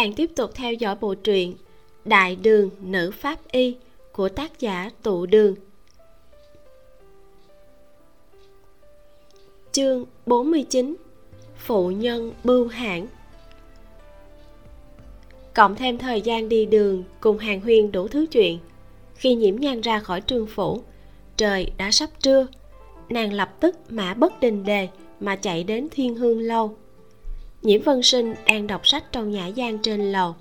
Bạn tiếp tục theo dõi bộ truyện Đại đường nữ pháp y của tác giả Tụ Đường. Chương 49 Phụ nhân bưu hãng Cộng thêm thời gian đi đường cùng hàng huyên đủ thứ chuyện, Khi nhiễm nhan ra khỏi trường phủ, Trời đã sắp trưa, Nàng lập tức mã bất đình đề mà chạy đến thiên hương lâu nhiễm vân sinh đang đọc sách trong nhã gian trên lầu.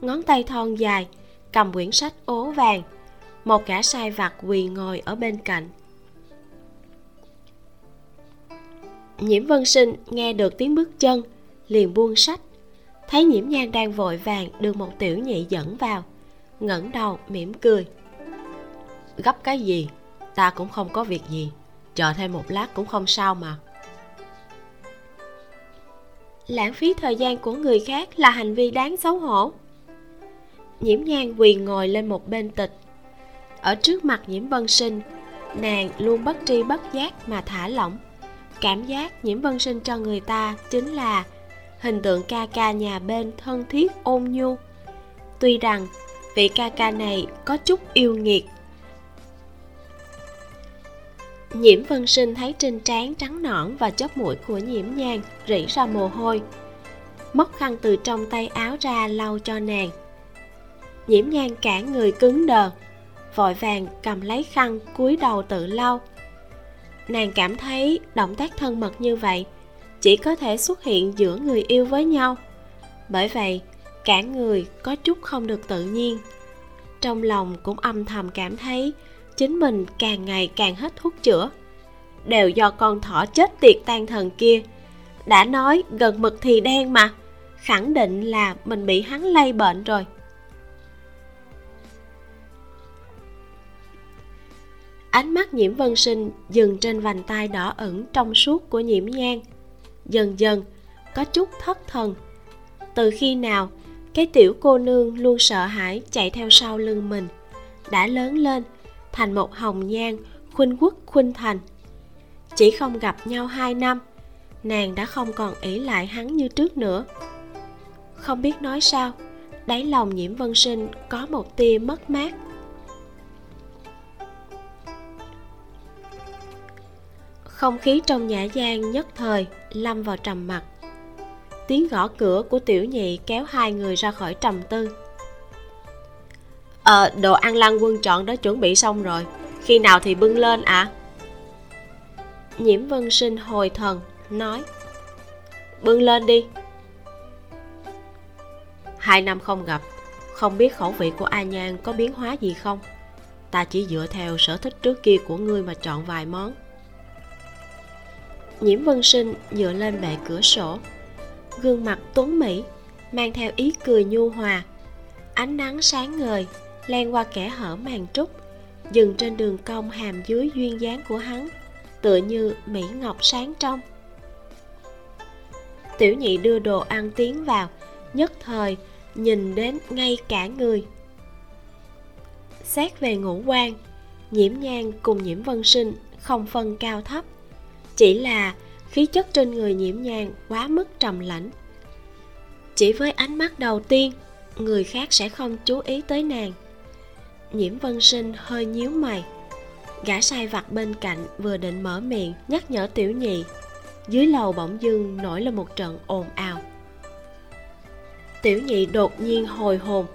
Ngón tay thon dài, cầm quyển sách ố vàng. Một gã sai vặt quỳ ngồi ở bên cạnh. Nhiễm vân sinh nghe được tiếng bước chân, liền buông sách. Thấy nhiễm nhan đang vội vàng đưa một tiểu nhị dẫn vào, ngẩng đầu mỉm cười. Gấp cái gì? Ta cũng không có việc gì, chờ thêm một lát cũng không sao mà lãng phí thời gian của người khác là hành vi đáng xấu hổ. Nhiễm nhan quỳ ngồi lên một bên tịch. Ở trước mặt nhiễm vân sinh, nàng luôn bất tri bất giác mà thả lỏng. Cảm giác nhiễm vân sinh cho người ta chính là hình tượng ca ca nhà bên thân thiết ôn nhu. Tuy rằng vị ca ca này có chút yêu nghiệt nhiễm vân sinh thấy trên trán trắng nõn và chóp mũi của nhiễm nhan rỉ ra mồ hôi. Móc khăn từ trong tay áo ra lau cho nàng. Nhiễm nhan cả người cứng đờ, vội vàng cầm lấy khăn cúi đầu tự lau. Nàng cảm thấy động tác thân mật như vậy chỉ có thể xuất hiện giữa người yêu với nhau. Bởi vậy, cả người có chút không được tự nhiên. Trong lòng cũng âm thầm cảm thấy chính mình càng ngày càng hết thuốc chữa. Đều do con thỏ chết tiệt tan thần kia. Đã nói gần mực thì đen mà, khẳng định là mình bị hắn lây bệnh rồi. Ánh mắt nhiễm vân sinh dừng trên vành tay đỏ ửng trong suốt của nhiễm nhang dần dần, có chút thất thần. Từ khi nào, cái tiểu cô nương luôn sợ hãi chạy theo sau lưng mình, đã lớn lên thành một hồng nhan, khuynh quốc, khuynh thành. Chỉ không gặp nhau hai năm, nàng đã không còn ỷ lại hắn như trước nữa. Không biết nói sao, đáy lòng nhiễm vân sinh có một tia mất mát. Không khí trong nhã gian nhất thời lâm vào trầm mặc. Tiếng gõ cửa của tiểu nhị kéo hai người ra khỏi trầm tư ờ đồ ăn lăng quân chọn đã chuẩn bị xong rồi. Khi nào thì bưng lên ạ? À? nhiễm vân sinh hồi thần, nói. Bưng lên đi. Hai năm không gặp, không biết khẩu vị của a nhan có biến hóa gì không? Ta chỉ dựa theo sở thích trước kia của ngươi mà chọn vài món. Nhiễm vân sinh dựa lên bệ cửa sổ. Gương mặt tuấn mỹ, mang theo ý cười nhu hòa. Ánh nắng sáng ngời len qua kẽ hở màn trúc, dừng trên đường cong hàm dưới duyên dáng của hắn, tựa như mỹ ngọc sáng trong. Tiểu nhị đưa đồ ăn tiến vào, nhất thời nhìn đến ngay cả người. Xét về ngũ quan, nhiễm nhang cùng nhiễm vân sinh không phân cao thấp, chỉ là khí chất trên người nhiễm nhang quá mức trầm lãnh chỉ với ánh mắt đầu tiên, người khác sẽ không chú ý tới nàng nhiễm vân sinh hơi nhíu mày. Gã sai vặt bên cạnh vừa định mở miệng, nhắc nhở tiểu nhị. Dưới lầu bỗng dưng nổi lên một trận ồn ào. Tiểu nhị đột nhiên hồi hồn,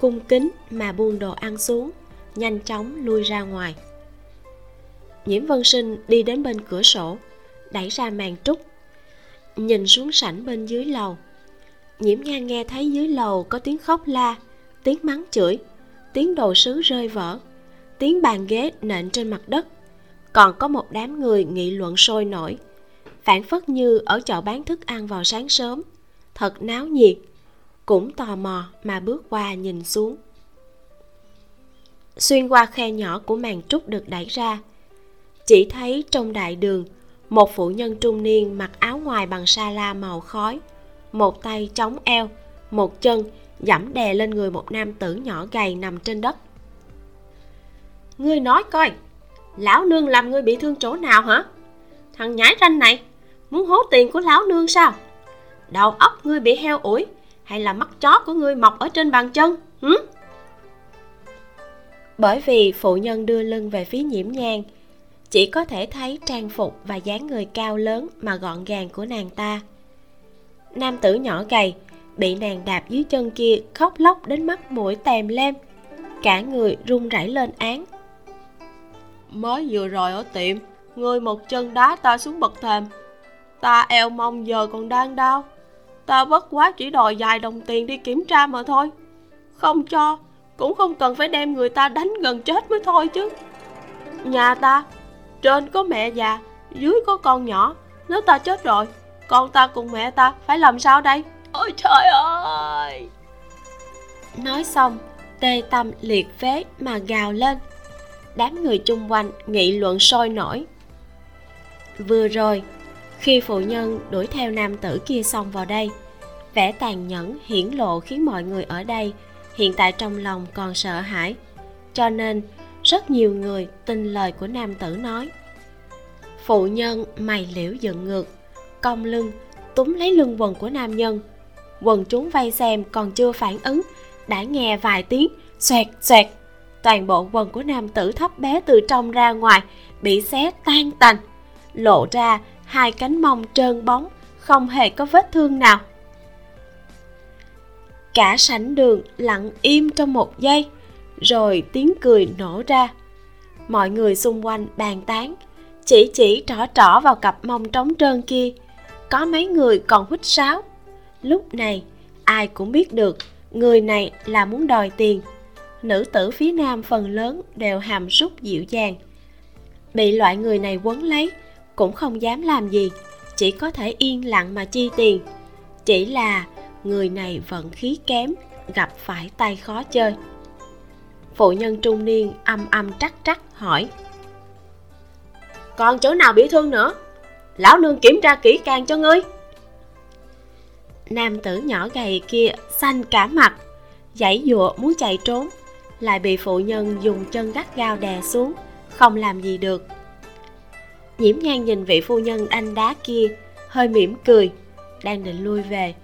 cung kính mà buông đồ ăn xuống, nhanh chóng lui ra ngoài. Nhiễm vân sinh đi đến bên cửa sổ, đẩy ra màn trúc, nhìn xuống sảnh bên dưới lầu. Nhiễm nhan nghe thấy dưới lầu có tiếng khóc la, tiếng mắng chửi tiếng đồ sứ rơi vỡ, tiếng bàn ghế nện trên mặt đất. Còn có một đám người nghị luận sôi nổi, phản phất như ở chợ bán thức ăn vào sáng sớm. Thật náo nhiệt, cũng tò mò mà bước qua nhìn xuống. Xuyên qua khe nhỏ của màn trúc được đẩy ra, chỉ thấy trong đại đường một phụ nhân trung niên mặc áo ngoài bằng sa la màu khói, một tay chống eo, một chân dẫm đè lên người một nam tử nhỏ gầy nằm trên đất. Ngươi nói coi, lão nương làm ngươi bị thương chỗ nào hả? Thằng nhãi ranh này, muốn hố tiền của lão nương sao? Đầu óc ngươi bị heo ủi, hay là mắt chó của ngươi mọc ở trên bàn chân, hử? bởi vì phụ nhân đưa lưng về phía nhiễm nhang, chỉ có thể thấy trang phục và dáng người cao lớn mà gọn gàng của nàng ta. Nam tử nhỏ gầy bị nàng đạp dưới chân kia khóc lóc đến mắt mũi tèm lem. Cả người run rẩy lên án. Mới vừa rồi ở tiệm người một chân đá ta xuống bậc thềm. Ta eo mong giờ còn đang đau. Ta bất quá chỉ đòi vài đồng tiền đi kiểm tra mà thôi. Không cho, cũng không cần phải đem người ta đánh gần chết mới thôi chứ. Nhà ta, trên có mẹ già, dưới có con nhỏ. Nếu ta chết rồi, con ta cùng mẹ ta phải làm sao đây? Ôi trời ơi. Nói xong, tê tâm liệt phế mà gào lên. Đám người chung quanh nghị luận sôi nổi. Vừa rồi, khi phụ nhân đuổi theo nam tử kia xong vào đây, vẻ tàn nhẫn, hiển lộ khiến mọi người ở đây hiện tại trong lòng còn sợ hãi. Cho nên, rất nhiều người tin lời của nam tử nói. Phụ nhân mày liễu dựng ngược, cong lưng, túm lấy lưng quần của nam nhân quần chúng vây xem còn chưa phản ứng. Đã nghe vài tiếng, xoẹt xoẹt. Toàn bộ quần của nam tử thấp bé từ trong ra ngoài bị xé tan tành. Lộ ra hai cánh mông trơn bóng, không hề có vết thương nào. Cả sảnh đường lặng im trong một giây, rồi tiếng cười nổ ra. Mọi người xung quanh bàn tán, chỉ chỉ trỏ trỏ vào cặp mông trống trơn kia. Có mấy người còn huýt sáo lúc này, ai cũng biết được người này là muốn đòi tiền. Nữ tử phía nam phần lớn đều hàm súc dịu dàng. Bị loại người này quấn lấy, cũng không dám làm gì, chỉ có thể yên lặng mà chi tiền. Chỉ là người này vận khí kém, gặp phải tay khó chơi. Phụ nhân trung niên âm âm trắc trắc hỏi, còn chỗ nào bị thương nữa? Lão nương kiểm tra kỹ càng cho ngươi nam tử nhỏ gầy kia xanh cả mặt, giãy dụa muốn chạy trốn, lại bị phụ nhân dùng chân gắt gao đè xuống, không làm gì được. Nhiễm nhan nhìn vị phu nhân đanh đá kia, hơi mỉm cười, đang định lui về,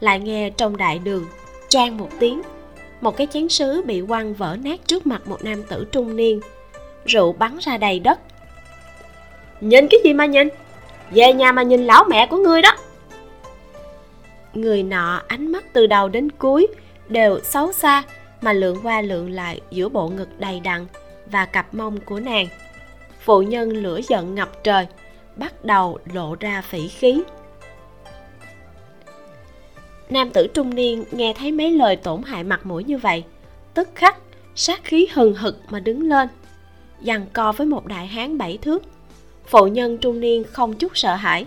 lại nghe trong đại đường choang một tiếng. Một cái chén sứ bị quăng vỡ nát trước mặt một nam tử trung niên, rượu bắn ra đầy đất. Nhìn cái gì mà nhìn? Về nhà mà nhìn lão mẹ của ngươi đó người nọ ánh mắt từ đầu đến cuối đều xấu xa mà lượn qua lượn lại giữa bộ ngực đầy đặn và cặp mông của nàng. Phụ nhân lửa giận ngập trời, bắt đầu lộ ra phỉ khí. Nam tử trung niên nghe thấy mấy lời tổn hại mặt mũi như vậy, tức khắc sát khí hừng hực mà đứng lên, giằng co với một đại hán bảy thước. Phụ nhân trung niên không chút sợ hãi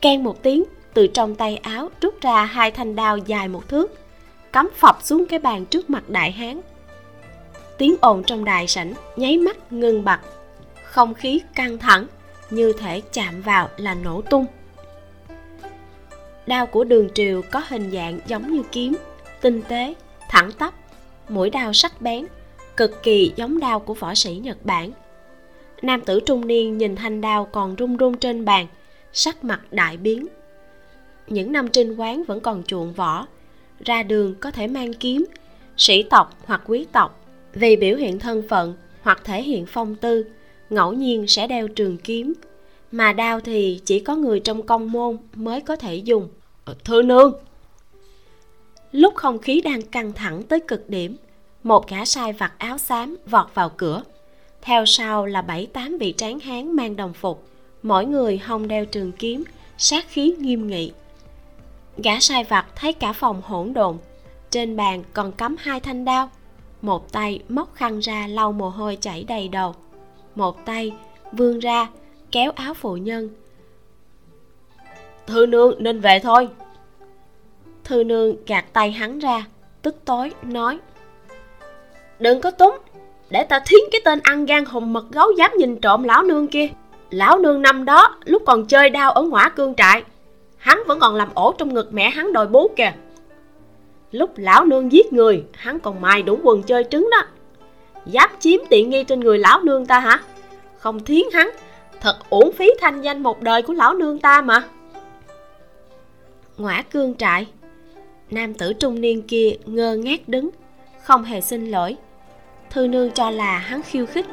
can một tiếng từ trong tay áo rút ra hai thanh đao dài một thước, cắm phập xuống cái bàn trước mặt đại hán. Tiếng ồn trong đại sảnh nháy mắt ngưng bặt, không khí căng thẳng như thể chạm vào là nổ tung. Đao của đường triều có hình dạng giống như kiếm, tinh tế, thẳng tắp, mũi đao sắc bén, cực kỳ giống đao của võ sĩ nhật bản. Nam tử trung niên nhìn thanh đao còn rung rung trên bàn, sắc mặt đại biến những năm trinh quán vẫn còn chuộng võ ra đường có thể mang kiếm sĩ tộc hoặc quý tộc vì biểu hiện thân phận hoặc thể hiện phong tư ngẫu nhiên sẽ đeo trường kiếm. Mà đao thì chỉ có người trong công môn mới có thể dùng. Ờ, thưa nương. Lúc không khí đang căng thẳng tới cực điểm một gã sai vặt áo xám vọt vào cửa. Theo sau là bảy tám vị tráng hán mang đồng phục. Mỗi người hông đeo trường kiếm sát khí nghiêm nghị gã sai vặt thấy cả phòng hỗn độn. Trên bàn còn cắm hai thanh đao. Một tay móc khăn ra lau mồ hôi chảy đầy đầu. Một tay vươn ra kéo áo phụ nhân. Thư nương, nên về thôi. Thư nương gạt tay hắn ra, tức tối, nói, đừng có túng, để ta thiến cái tên ăn gan hùng mật gấu dám nhìn trộm lão nương kia. Lão nương năm đó lúc còn chơi đao ở ngõ cương trại hắn vẫn còn làm ổ trong ngực mẹ hắn đòi bú kìa. Lúc lão nương giết người, hắn còn mài đủ quần chơi trứng đó. Dám chiếm tiện nghi trên người lão nương ta hả? Không thiến hắn, thật uổng phí thanh danh một đời của lão nương ta mà. Ngõa cương trại, nam tử trung niên kia ngơ ngác đứng, không hề xin lỗi. Thư nương cho là hắn khiêu khích,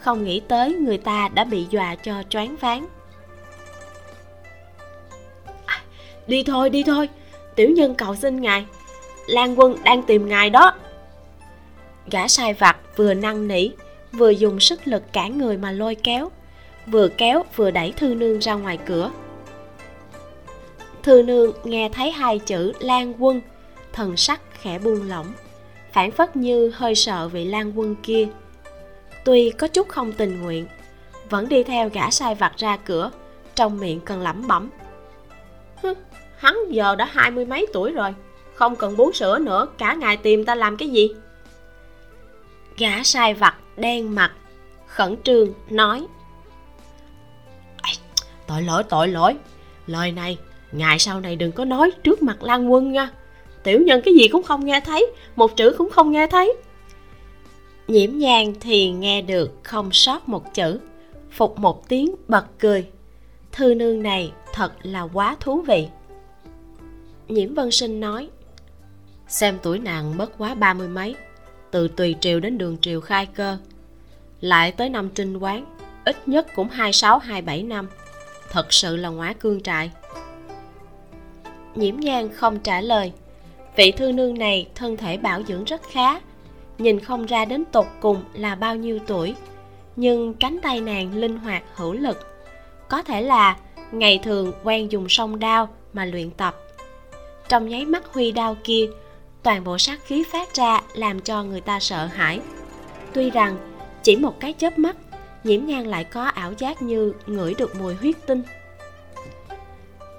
không nghĩ tới người ta đã bị dọa cho choáng váng. Đi thôi đi thôi. Tiểu nhân cầu xin ngài. Lan quân đang tìm ngài đó. Gã sai vặt vừa năn nỉ, vừa dùng sức lực cả người mà lôi kéo, vừa kéo vừa đẩy thư nương ra ngoài cửa. Thư nương nghe thấy hai chữ lan quân, thần sắc khẽ buông lỏng, phản phất như hơi sợ vị lan quân kia. Tuy có chút không tình nguyện, vẫn đi theo gã sai vặt ra cửa, trong miệng cần lẩm bẩm hắn giờ đã hai mươi mấy tuổi rồi, không cần bú sữa nữa, cả ngày tìm ta làm cái gì? Gã sai vặt, đen mặt, khẩn trương nói. Tội lỗi tội lỗi. Lời này ngài sau này đừng có nói trước mặt lan quân nha. Tiểu nhân cái gì cũng không nghe thấy, một chữ cũng không nghe thấy. Nhiễm nhang thì nghe được, không sót một chữ. Phục một tiếng, bật cười. Thư nương này thật là quá thú vị nhiễm vân sinh nói. Xem tuổi nàng mất quá ba mươi mấy từ tùy triều đến đường triều khai cơ. Lại tới năm trinh quán ít nhất cũng hai sáu hai bảy năm. Thật sự là ngóa cương trại. Nhiễm nhan không trả lời. Vị thư nương này thân thể bảo dưỡng rất khá nhìn không ra đến tột cùng là bao nhiêu tuổi nhưng cánh tay nàng linh hoạt hữu lực. Có thể là ngày thường quen dùng song đao mà luyện tập trong nháy mắt huy đao kia. Toàn bộ sát khí phát ra làm cho người ta sợ hãi. Tuy rằng, chỉ một cái chớp mắt, nhiễm nhan lại có ảo giác như ngửi được mùi huyết tinh.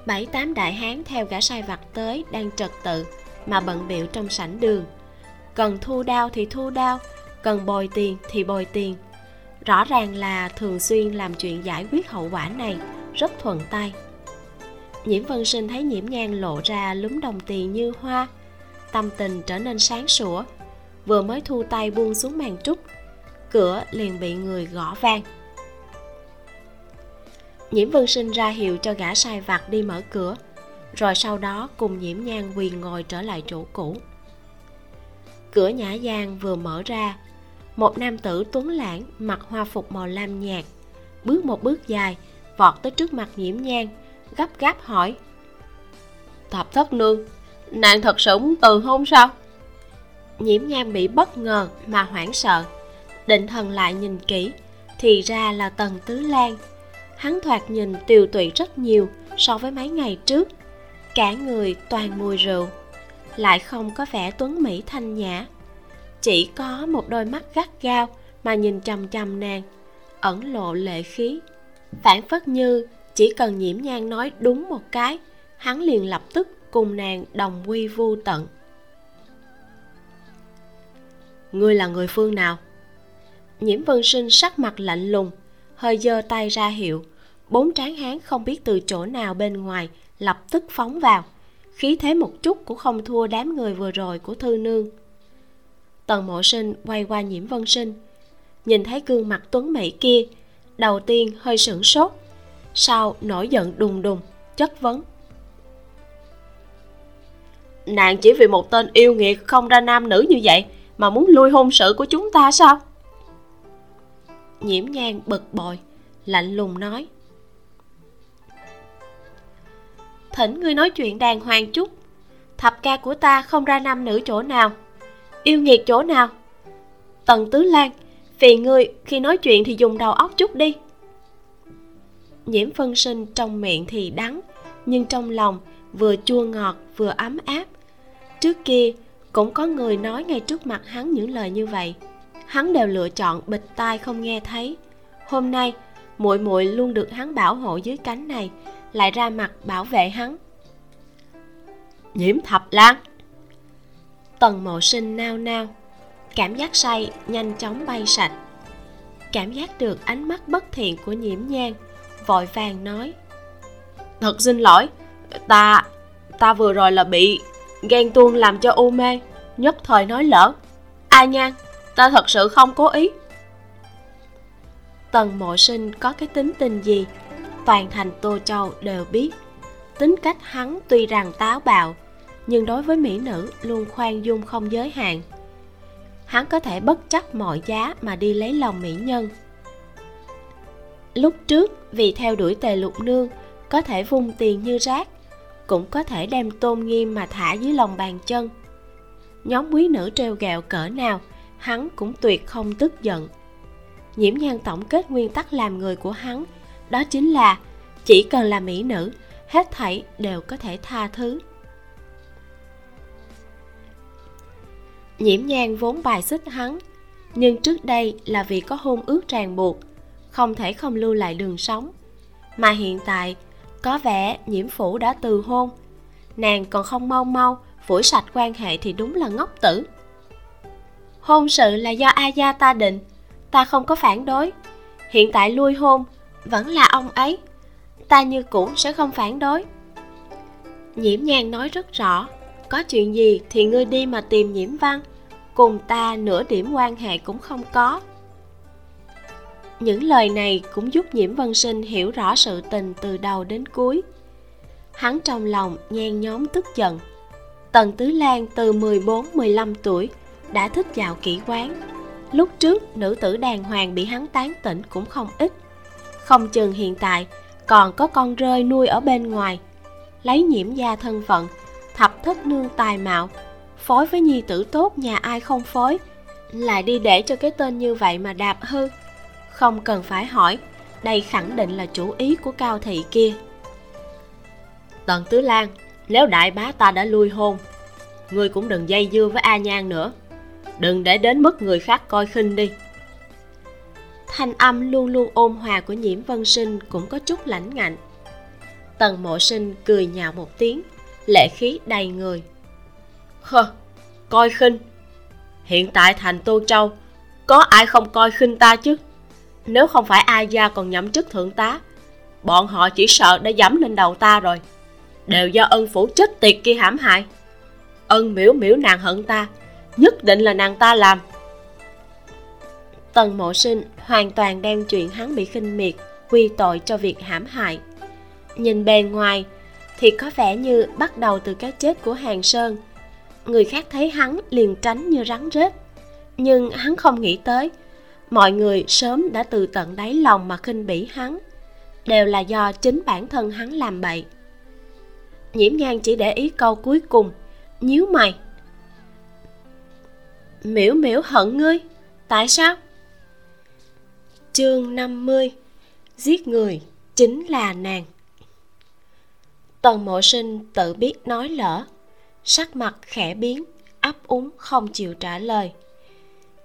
Bảy tám đại hán theo gã sai vặt tới đang trật tự mà bận biệu trong sảnh đường. Cần thu đao thì thu đao, cần bồi tiền thì bồi tiền. Rõ ràng là thường xuyên làm chuyện giải quyết hậu quả này rất thuận tay nhiễm vân sinh thấy nhiễm nhan lộ ra lúm đồng tiền như hoa. Tâm tình trở nên sáng sủa. Vừa mới thu tay buông xuống màn trúc, cửa liền bị người gõ vang. Nhiễm vân sinh ra hiệu cho gã sai vặt đi mở cửa, rồi sau đó cùng nhiễm nhan quỳ ngồi trở lại chỗ cũ. Cửa nhã gian vừa mở ra, một nam tử tuấn lãng mặc hoa phục màu lam nhạt, bước một bước dài vọt tới trước mặt nhiễm nhan gấp gáp hỏi. Thập thất nương, nàng thật sự muốn từ hôn sao? Nhiễm nham bị bất ngờ mà hoảng sợ, định thần lại nhìn kỹ, thì ra là tần tứ lan. Hắn thoạt nhìn tiều tụy rất nhiều so với mấy ngày trước, cả người toàn mùi rượu, lại không có vẻ tuấn mỹ thanh nhã. Chỉ có một đôi mắt gắt gao mà nhìn chầm chầm nàng, ẩn lộ lệ khí, phản phất như chỉ cần nhiễm nhan nói đúng một cái, hắn liền lập tức cùng nàng đồng quy vu tận. Ngươi là người phương nào? Nhiễm vân sinh sắc mặt lạnh lùng, hơi giơ tay ra hiệu. Bốn tráng hán không biết từ chỗ nào bên ngoài lập tức phóng vào. Khí thế một chút cũng không thua đám người vừa rồi của thư nương. Tần mộ sinh quay qua nhiễm vân sinh, nhìn thấy gương mặt tuấn mỹ kia, đầu tiên hơi sửng sốt sau nổi giận đùng đùng, chất vấn. Nàng chỉ vì một tên yêu nghiệt không ra nam nữ như vậy mà muốn lui hôn sự của chúng ta sao? Nhiễm nhan bực bội, lạnh lùng nói. Thỉnh ngươi nói chuyện đàng hoàng chút. Thập ca của ta không ra nam nữ chỗ nào, yêu nghiệt chỗ nào? Tần tứ lan, phiền ngươi khi nói chuyện thì dùng đầu óc chút đi nhiễm phân sinh trong miệng thì đắng, nhưng trong lòng vừa chua ngọt vừa ấm áp. Trước kia, cũng có người nói ngay trước mặt hắn những lời như vậy. Hắn đều lựa chọn bịt tai không nghe thấy. Hôm nay, muội muội luôn được hắn bảo hộ dưới cánh này, lại ra mặt bảo vệ hắn. Nhiễm thập lan. Tần mộ sinh nao nao, cảm giác say nhanh chóng bay sạch. Cảm giác được ánh mắt bất thiện của nhiễm nhang vội vàng nói. Thật xin lỗi, ta ta vừa rồi là bị ghen tuông làm cho u mê, nhất thời nói lỡ. Ai nha, ta thật sự không cố ý. Tần mộ sinh có cái tính tình gì, toàn thành tô châu đều biết. Tính cách hắn tuy rằng táo bạo, nhưng đối với mỹ nữ luôn khoan dung không giới hạn. Hắn có thể bất chấp mọi giá mà đi lấy lòng mỹ nhân lúc trước, vì theo đuổi tề lục nương, có thể vung tiền như rác, cũng có thể đem tôn nghiêm mà thả dưới lòng bàn chân. Nhóm quý nữ treo gẹo cỡ nào, hắn cũng tuyệt không tức giận. Nhiễm nhan tổng kết nguyên tắc làm người của hắn, đó chính là chỉ cần là mỹ nữ, hết thảy đều có thể tha thứ. Nhiễm nhan vốn bài xích hắn, nhưng trước đây là vì có hôn ước ràng buộc không thể không lưu lại đường sống. Mà hiện tại, có vẻ nhiễm phủ đã từ hôn. Nàng còn không mau mau phủi sạch quan hệ thì đúng là ngốc tử. Hôn sự là do a gia ta định, ta không có phản đối. Hiện tại lui hôn vẫn là ông ấy, ta như cũ sẽ không phản đối. Nhiễm nhan nói rất rõ, có chuyện gì thì ngươi đi mà tìm nhiễm văn. Cùng ta nửa điểm quan hệ cũng không có những lời này cũng giúp nhiễm vân sinh hiểu rõ sự tình từ đầu đến cuối. Hắn trong lòng nhen nhóm tức giận. Tần tứ lan từ 14-15 tuổi đã thích dạo kỹ quán. Lúc trước, nữ tử đàng hoàng bị hắn tán tỉnh cũng không ít. Không chừng hiện tại còn có con rơi nuôi ở bên ngoài. Lấy nhiễm gia thân phận, thập thất nương tài mạo, phối với nhi tử tốt nhà ai không phối, lại đi để cho cái tên như vậy mà đạp hư không cần phải hỏi. Đây khẳng định là chủ ý của cao thị kia. Tần tứ lan nếu đại bá ta đã lui hôn. Ngươi cũng đừng dây dưa với a nhan nữa. Đừng để đến mức người khác coi khinh đi. Thanh âm luôn luôn ôn hòa của nhiễm vân sinh cũng có chút lãnh ngạnh. Tần mộ sinh cười nhạo một tiếng, lệ khí đầy người. Hơ, coi khinh. Hiện tại thành tô châu, có ai không coi khinh ta chứ? Nếu không phải ai gia còn nhậm chức thượng tá, bọn họ chỉ sợ đã dẫm lên đầu ta rồi. Đều do ân phủ chết tiệt kia hãm hại. Ân miễu miễu nàng hận ta, nhất định là nàng ta làm. Tần mộ sinh hoàn toàn đem chuyện hắn bị khinh miệt, quy tội cho việc hãm hại. Nhìn bề ngoài thì có vẻ như bắt đầu từ cái chết của hàng sơn. Người khác thấy hắn liền tránh như rắn rết, nhưng hắn không nghĩ tới mọi người sớm đã từ tận đáy lòng mà khinh bỉ hắn. Đều là do chính bản thân hắn làm bậy. Nhiễm nhan chỉ để ý câu cuối cùng, nhíu mày. Miễu miễu hận ngươi, tại sao? Chương 50 giết người chính là nàng. Tần mộ sinh tự biết nói lỡ, sắc mặt khẽ biến, ấp úng không chịu trả lời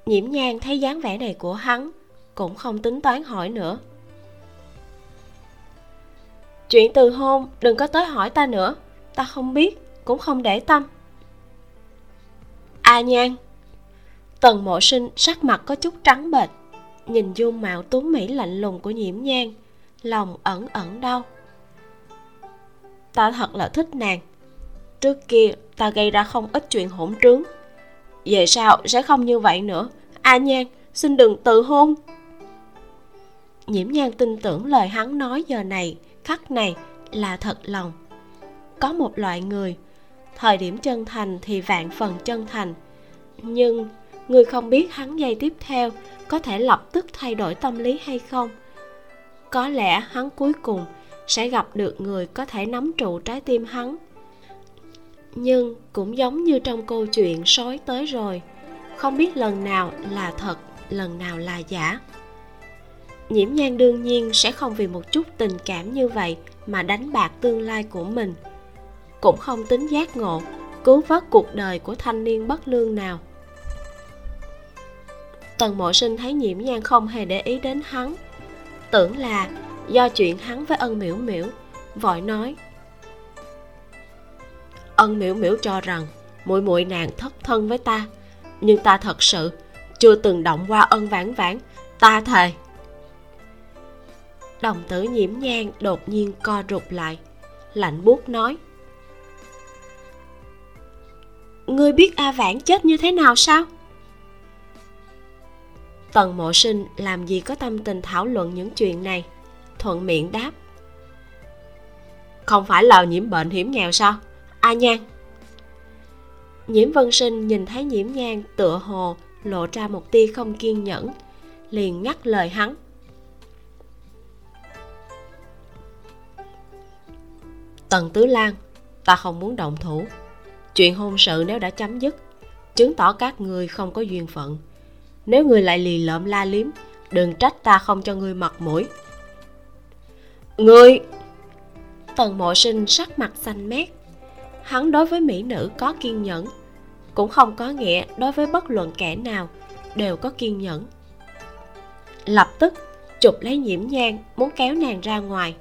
nhiễm nhan thấy dáng vẻ này của hắn, cũng không tính toán hỏi nữa. Chuyện từ hôn, đừng có tới hỏi ta nữa, ta không biết, cũng không để tâm. A à nhan. Tần mộ sinh sắc mặt có chút trắng bệch, nhìn dung mạo tuấn mỹ lạnh lùng của nhiễm nhan lòng ẩn ẩn đau. Ta thật là thích nàng. Trước kia, ta gây ra không ít chuyện hỗn trướng về sau sẽ không như vậy nữa. A nhan, xin đừng tự hôn. Nhiễm nhan tin tưởng lời hắn nói giờ này, khắc này là thật lòng. Có một loại người, thời điểm chân thành thì vạn phần chân thành. Nhưng người không biết hắn giây tiếp theo có thể lập tức thay đổi tâm lý hay không. Có lẽ hắn cuối cùng sẽ gặp được người có thể nắm trụ trái tim hắn nhưng cũng giống như trong câu chuyện sói tới rồi, không biết lần nào là thật, lần nào là giả. Nhiễm nhan đương nhiên sẽ không vì một chút tình cảm như vậy mà đánh bạc tương lai của mình. Cũng không tính giác ngộ, cứu vớt cuộc đời của thanh niên bất lương nào. Tần mộ sinh thấy nhiễm nhan không hề để ý đến hắn. Tưởng là do chuyện hắn với ân miễu miễu vội nói ân miễu miễu cho rằng muội muội nàng thất thân với ta, nhưng ta thật sự chưa từng động qua ân vãn vãn, ta thề. Đồng tử nhiễm nhang đột nhiên co rụt lại, lạnh buốt nói. Ngươi biết a vãn chết như thế nào sao? Tần mộ sinh làm gì có tâm tình thảo luận những chuyện này? Thuận miệng đáp. Không phải là nhiễm bệnh hiểm nghèo sao? A nhan. Nhiễm vân sinh nhìn thấy nhiễm nhan tựa hồ lộ ra một tia không kiên nhẫn, liền ngắt lời hắn. Tần tứ lan, ta không muốn động thủ. Chuyện hôn sự nếu đã chấm dứt, chứng tỏ các người không có duyên phận. Nếu người lại lì lợm la liếm, đừng trách ta không cho ngươi mặt mũi. Ngươi! Tần mộ sinh sắc mặt xanh mét hắn đối với mỹ nữ có kiên nhẫn, cũng không có nghĩa đối với bất luận kẻ nào đều có kiên nhẫn. Lập tức, chụp lấy nhiễm nhang muốn kéo nàng ra ngoài.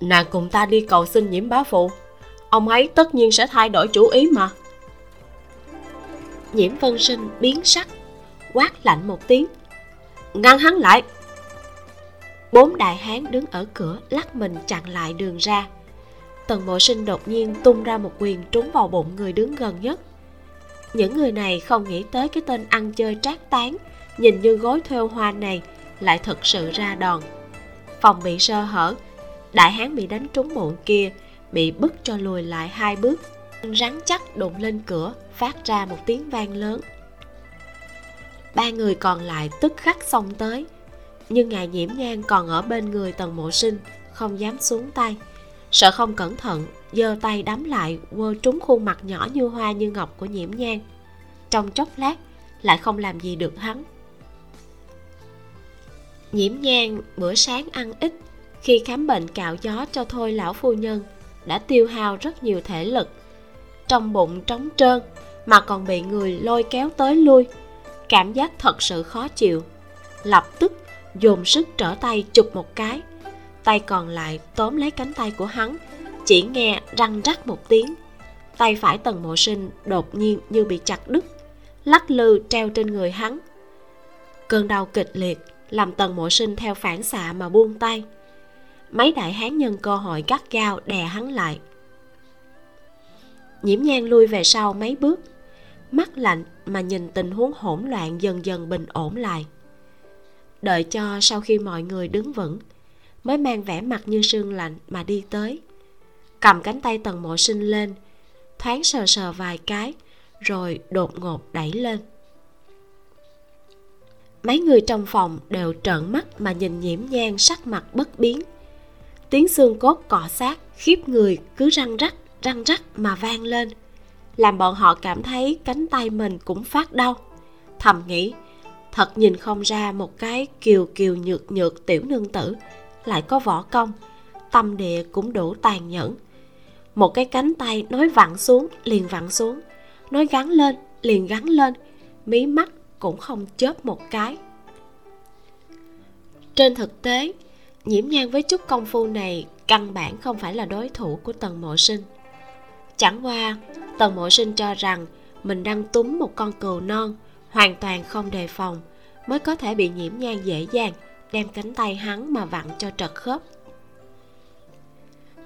Nàng cùng ta đi cầu xin nhiễm bá phụ, ông ấy tất nhiên sẽ thay đổi chủ ý mà. Nhiễm vân sinh biến sắc, quát lạnh một tiếng, ngăn hắn lại. Bốn đại hán đứng ở cửa lắc mình chặn lại đường ra tần mộ sinh đột nhiên tung ra một quyền trúng vào bụng người đứng gần nhất. Những người này không nghĩ tới cái tên ăn chơi trác tán, nhìn như gối thêu hoa này lại thực sự ra đòn. Phòng bị sơ hở, đại hán bị đánh trúng bụng kia, bị bức cho lùi lại hai bước. Rắn chắc đụng lên cửa, phát ra một tiếng vang lớn. Ba người còn lại tức khắc xông tới, nhưng ngài nhiễm nhang còn ở bên người tần mộ sinh, không dám xuống tay sợ không cẩn thận, giơ tay đắm lại, quơ trúng khuôn mặt nhỏ như hoa như ngọc của nhiễm nhang trong chốc lát, lại không làm gì được hắn. Nhiễm nhang bữa sáng ăn ít, khi khám bệnh cạo gió cho thôi lão phu nhân, đã tiêu hao rất nhiều thể lực. Trong bụng trống trơn, mà còn bị người lôi kéo tới lui. Cảm giác thật sự khó chịu. Lập tức, dồn sức trở tay chụp một cái tay còn lại tóm lấy cánh tay của hắn, chỉ nghe răng rắc một tiếng. Tay phải tần mộ sinh đột nhiên như bị chặt đứt, lắc lư treo trên người hắn. Cơn đau kịch liệt làm tần mộ sinh theo phản xạ mà buông tay. Mấy đại hán nhân cơ hội gắt gao đè hắn lại. Nhiễm nhan lui về sau mấy bước, mắt lạnh mà nhìn tình huống hỗn loạn dần dần bình ổn lại. Đợi cho sau khi mọi người đứng vững mới mang vẻ mặt như sương lạnh mà đi tới. Cầm cánh tay tần mộ sinh lên, thoáng sờ sờ vài cái, rồi đột ngột đẩy lên. Mấy người trong phòng đều trợn mắt mà nhìn nhiễm nhang sắc mặt bất biến. Tiếng xương cốt cọ sát, khiếp người cứ răng rắc răng rắc mà vang lên, làm bọn họ cảm thấy cánh tay mình cũng phát đau. Thầm nghĩ, thật nhìn không ra một cái kiều kiều nhược nhược tiểu nương tử lại có võ công, tâm địa cũng đủ tàn nhẫn. Một cái cánh tay nói vặn xuống, liền vặn xuống, nói gắn lên, liền gắn lên, mí mắt cũng không chớp một cái. Trên thực tế, nhiễm nhan với chút công phu này căn bản không phải là đối thủ của tần mộ sinh. Chẳng qua, tần mộ sinh cho rằng mình đang túm một con cừu non hoàn toàn không đề phòng mới có thể bị nhiễm nhan dễ dàng đem cánh tay hắn mà vặn cho trật khớp.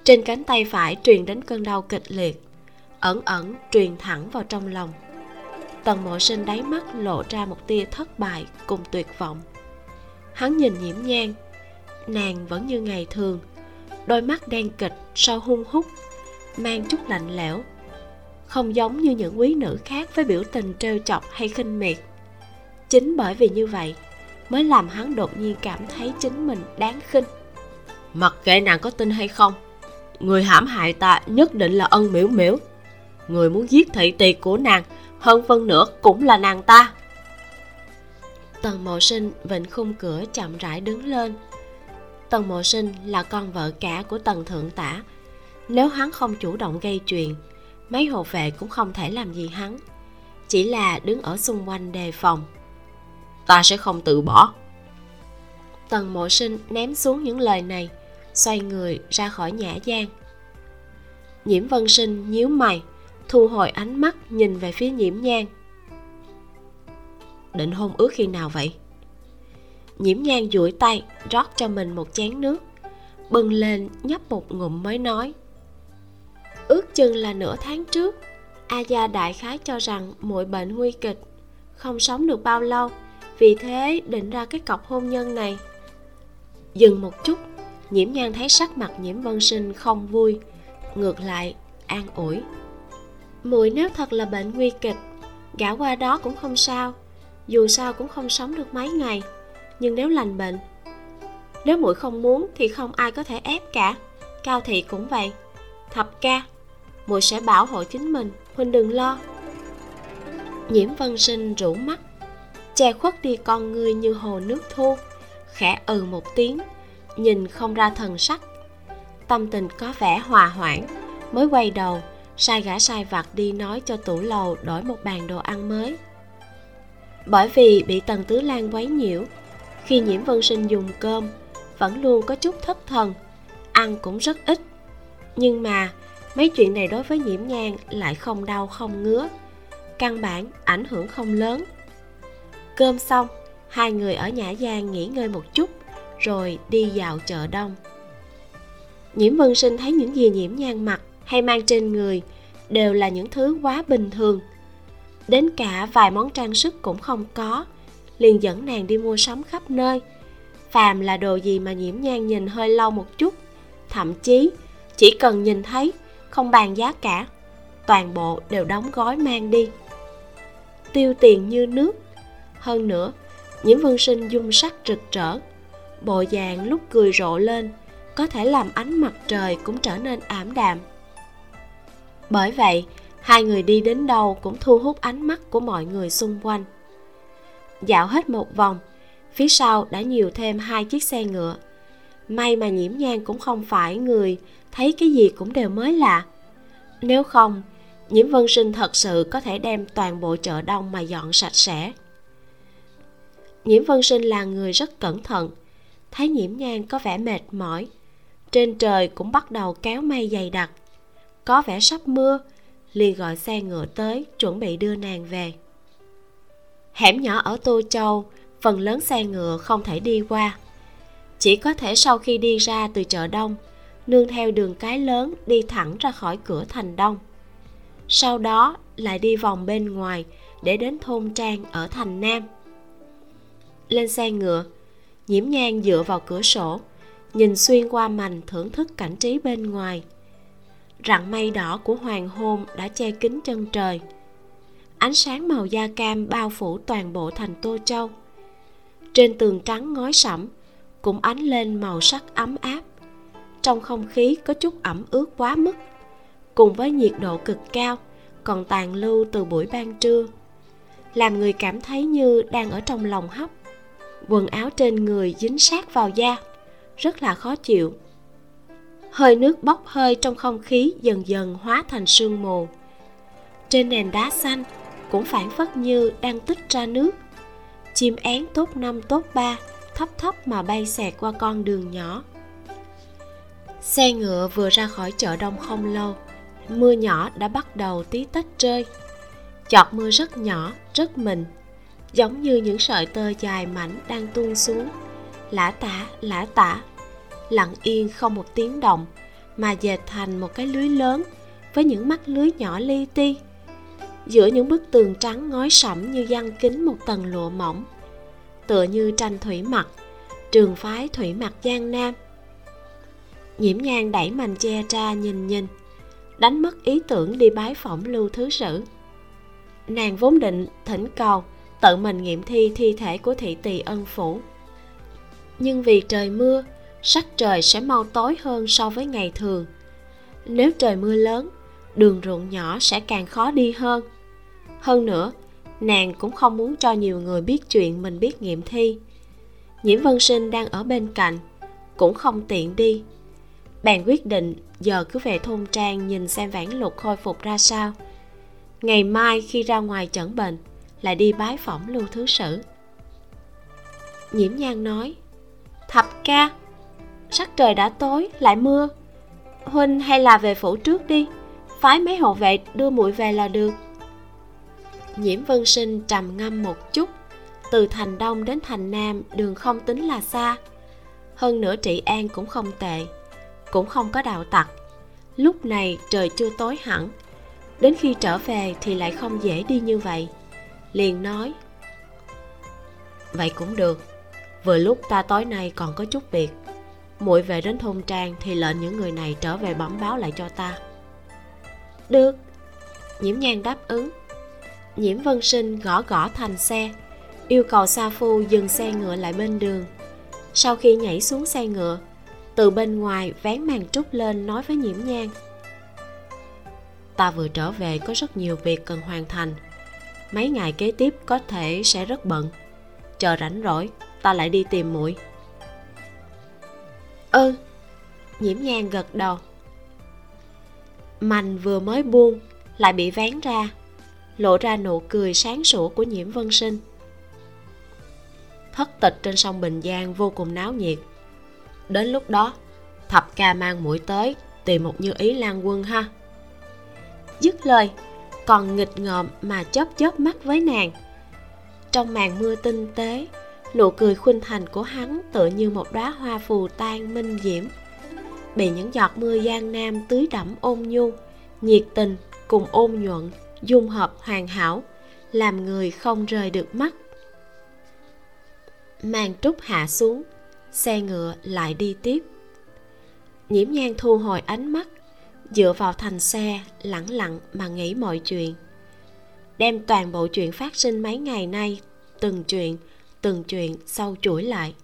Trên cánh tay phải truyền đến cơn đau kịch liệt, ẩn ẩn truyền thẳng vào trong lòng. Tần mộ sinh đáy mắt lộ ra một tia thất bại cùng tuyệt vọng. Hắn nhìn nhiễm nhang, nàng vẫn như ngày thường, đôi mắt đen kịch sau hung hút, mang chút lạnh lẽo, không giống như những quý nữ khác với biểu tình trêu chọc hay khinh miệt. Chính bởi vì như vậy mới làm hắn đột nhiên cảm thấy chính mình đáng khinh. Mặc kệ nàng có tin hay không người hãm hại ta nhất định là ân miễu miễu người muốn giết thị tỳ của nàng hơn phân nửa cũng là nàng ta. Tần mộ sinh vịnh khung cửa chậm rãi đứng lên. Tần mộ sinh là con vợ cả của tần thượng tả. Nếu hắn không chủ động gây chuyện mấy hộ vệ cũng không thể làm gì hắn. Chỉ là đứng ở xung quanh đề phòng ta sẽ không tự bỏ. Tần mộ sinh ném xuống những lời này, xoay người ra khỏi nhã gian nhiễm vân sinh nhíu mày, thu hồi ánh mắt nhìn về phía nhiễm nhan. định hôn ước khi nào vậy? Nhiễm nhan duỗi tay rót cho mình một chén nước, bưng lên nhấp một ngụm mới nói. Ước chừng là nửa tháng trước, a gia đại khái cho rằng muội bệnh nguy kịch, không sống được bao lâu vì thế, định ra cái cọc hôn nhân này. Dừng một chút, nhiễm nhan thấy sắc mặt nhiễm vân sinh không vui, ngược lại, an ủi. Muội nếu thật là bệnh nguy kịch, gã qua đó cũng không sao, dù sao cũng không sống được mấy ngày, nhưng nếu lành bệnh, nếu muội không muốn thì không ai có thể ép cả, cao thị cũng vậy. Thập ca, muội sẽ bảo hộ chính mình, huynh đừng lo. Nhiễm vân sinh rủ mắt che khuất đi con người như hồ nước thu. Khẽ ừ một tiếng, nhìn không ra thần sắc. Tâm tình có vẻ hòa hoãn, mới quay đầu, sai gã sai vặt đi nói cho tủ lầu đổi một bàn đồ ăn mới. Bởi vì bị tần tứ lan quấy nhiễu, khi nhiễm vân sinh dùng cơm, vẫn luôn có chút thất thần, ăn cũng rất ít. Nhưng mà, mấy chuyện này đối với nhiễm nhang lại không đau không ngứa, căn bản ảnh hưởng không lớn cơm xong, hai người ở nhã giang nghỉ ngơi một chút, rồi đi dạo chợ đông. Nhiễm vân sinh thấy những gì nhiễm nhan mặc hay mang trên người đều là những thứ quá bình thường. Đến cả vài món trang sức cũng không có, liền dẫn nàng đi mua sắm khắp nơi. Phàm là đồ gì mà nhiễm nhan nhìn hơi lâu một chút, thậm chí chỉ cần nhìn thấy, không bàn giá cả, toàn bộ đều đóng gói mang đi. Tiêu tiền như nước hơn nữa nhiễm vân sinh dung sắc rực rỡ, bộ dạng lúc cười rộ lên, có thể làm ánh mặt trời cũng trở nên ảm đạm. Bởi vậy, hai người đi đến đâu cũng thu hút ánh mắt của mọi người xung quanh. Dạo hết một vòng, phía sau đã nhiều thêm hai chiếc xe ngựa. May mà nhiễm nhan cũng không phải người thấy cái gì cũng đều mới lạ. Nếu không, nhiễm vân sinh thật sự có thể đem toàn bộ chợ đông mà dọn sạch sẽ nhiễm vân sinh là người rất cẩn thận. Thấy nhiễm Nhan có vẻ mệt mỏi. Trên trời cũng bắt đầu kéo mây dày đặc. Có vẻ sắp mưa. Liền gọi xe ngựa tới, chuẩn bị đưa nàng về. Hẻm nhỏ ở tô châu, phần lớn xe ngựa không thể đi qua. Chỉ có thể sau khi đi ra từ chợ đông, nương theo đường cái lớn đi thẳng ra khỏi cửa thành đông. Sau đó lại đi vòng bên ngoài để đến thôn trang ở thành nam lên xe ngựa, nhiễm nhang dựa vào cửa sổ, nhìn xuyên qua mành thưởng thức cảnh trí bên ngoài. Rặng mây đỏ của hoàng hôn đã che kín chân trời. Ánh sáng màu da cam bao phủ toàn bộ thành tô châu. Trên tường trắng ngói sẫm cũng ánh lên màu sắc ấm áp. Trong không khí có chút ẩm ướt quá mức, cùng với nhiệt độ cực cao còn tàn lưu từ buổi ban trưa, làm người cảm thấy như đang ở trong lòng hấp quần áo trên người dính sát vào da. Rất là khó chịu. Hơi nước bốc hơi trong không khí dần dần hóa thành sương mù. Trên nền đá xanh cũng phản phất như đang tích ra nước. Chim én tốt năm, tốt ba thấp thấp mà bay xẹt qua con đường nhỏ. Xe ngựa vừa ra khỏi chợ đông không lâu, mưa nhỏ đã bắt đầu tí tách rơi. Giọt mưa rất nhỏ, rất mịn giống như những sợi tơ dài mảnh đang tuôn xuống. Lã tả lã tả. Lặng yên không một tiếng động, mà dệt thành một cái lưới lớn với những mắt lưới nhỏ li ti. Giữa những bức tường trắng ngói sẫm như giăng kín một tầng lụa mỏng, tựa như tranh thủy mặc, trường phái thủy mặc giang nam. Nhiễm nhang đẩy mành che ra nhìn nhìn, đánh mất ý tưởng đi bái phỏng lưu thứ sử. Nàng vốn định thỉnh cầu tự mình nghiệm thi thi thể của thị tỳ ân phủ. Nhưng vì trời mưa, sắc trời sẽ mau tối hơn so với ngày thường. Nếu trời mưa lớn, đường ruộng nhỏ sẽ càng khó đi hơn. Hơn nữa, nàng cũng không muốn cho nhiều người biết chuyện mình biết nghiệm thi. Nhiễm vân sinh đang ở bên cạnh, cũng không tiện đi. Bèn quyết định giờ cứ về thôn trang nhìn xem vãn lục khôi phục ra sao. Ngày mai khi ra ngoài chẩn bệnh lại đi bái phỏng lưu thứ sử. Nhiễm nhan nói, thập ca, sắc trời đã tối, lại mưa. Huynh hay là về phủ trước đi, phái mấy hộ vệ đưa muội về là được. Nhiễm vân sinh trầm ngâm một chút, từ thành đông đến thành nam, đường không tính là xa. Hơn nữa trị an cũng không tệ, cũng không có đạo tặc. Lúc này trời chưa tối hẳn, đến khi trở về thì lại không dễ đi như vậy liền nói, vậy cũng được, vừa lúc ta tối nay còn có chút việc, muội về đến thôn trang thì lệnh những người này trở về bẩm báo lại cho ta. Được. Nhiễm nhan đáp ứng. Nhiễm vân sinh gõ gõ thành xe, yêu cầu sa phu dừng xe ngựa lại bên đường. Sau khi nhảy xuống xe ngựa, từ bên ngoài vén màn trúc lên nói với nhiễm nhan, ta vừa trở về có rất nhiều việc cần hoàn thành mấy ngày kế tiếp có thể sẽ rất bận. Chờ rảnh rỗi, ta lại đi tìm muội. Ừ nhiễm nhan gật đầu. Mành vừa mới buông, lại bị vén ra, lộ ra nụ cười sáng sủa của nhiễm vân sinh. Thất tịch trên sông bình giang vô cùng náo nhiệt. Đến lúc đó, thập ca mang mũi tới, tìm một như ý lan quân ha. Dứt lời còn nghịch ngợm mà chớp chớp mắt với nàng. Trong màn mưa tinh tế, nụ cười khuynh thành của hắn tựa như một đóa hoa phù tan minh diễm. Bị những giọt mưa giang nam tưới đẫm ôn nhu, nhiệt tình cùng ôn nhuận dung hợp hoàn hảo, làm người không rời được mắt. Màn trúc hạ xuống, xe ngựa lại đi tiếp. Nhiễm nhan thu hồi ánh mắt dựa vào thành xe, lẳng lặng mà nghĩ mọi chuyện. Đem toàn bộ chuyện phát sinh mấy ngày nay, từng chuyện từng chuyện sâu chuỗi lại.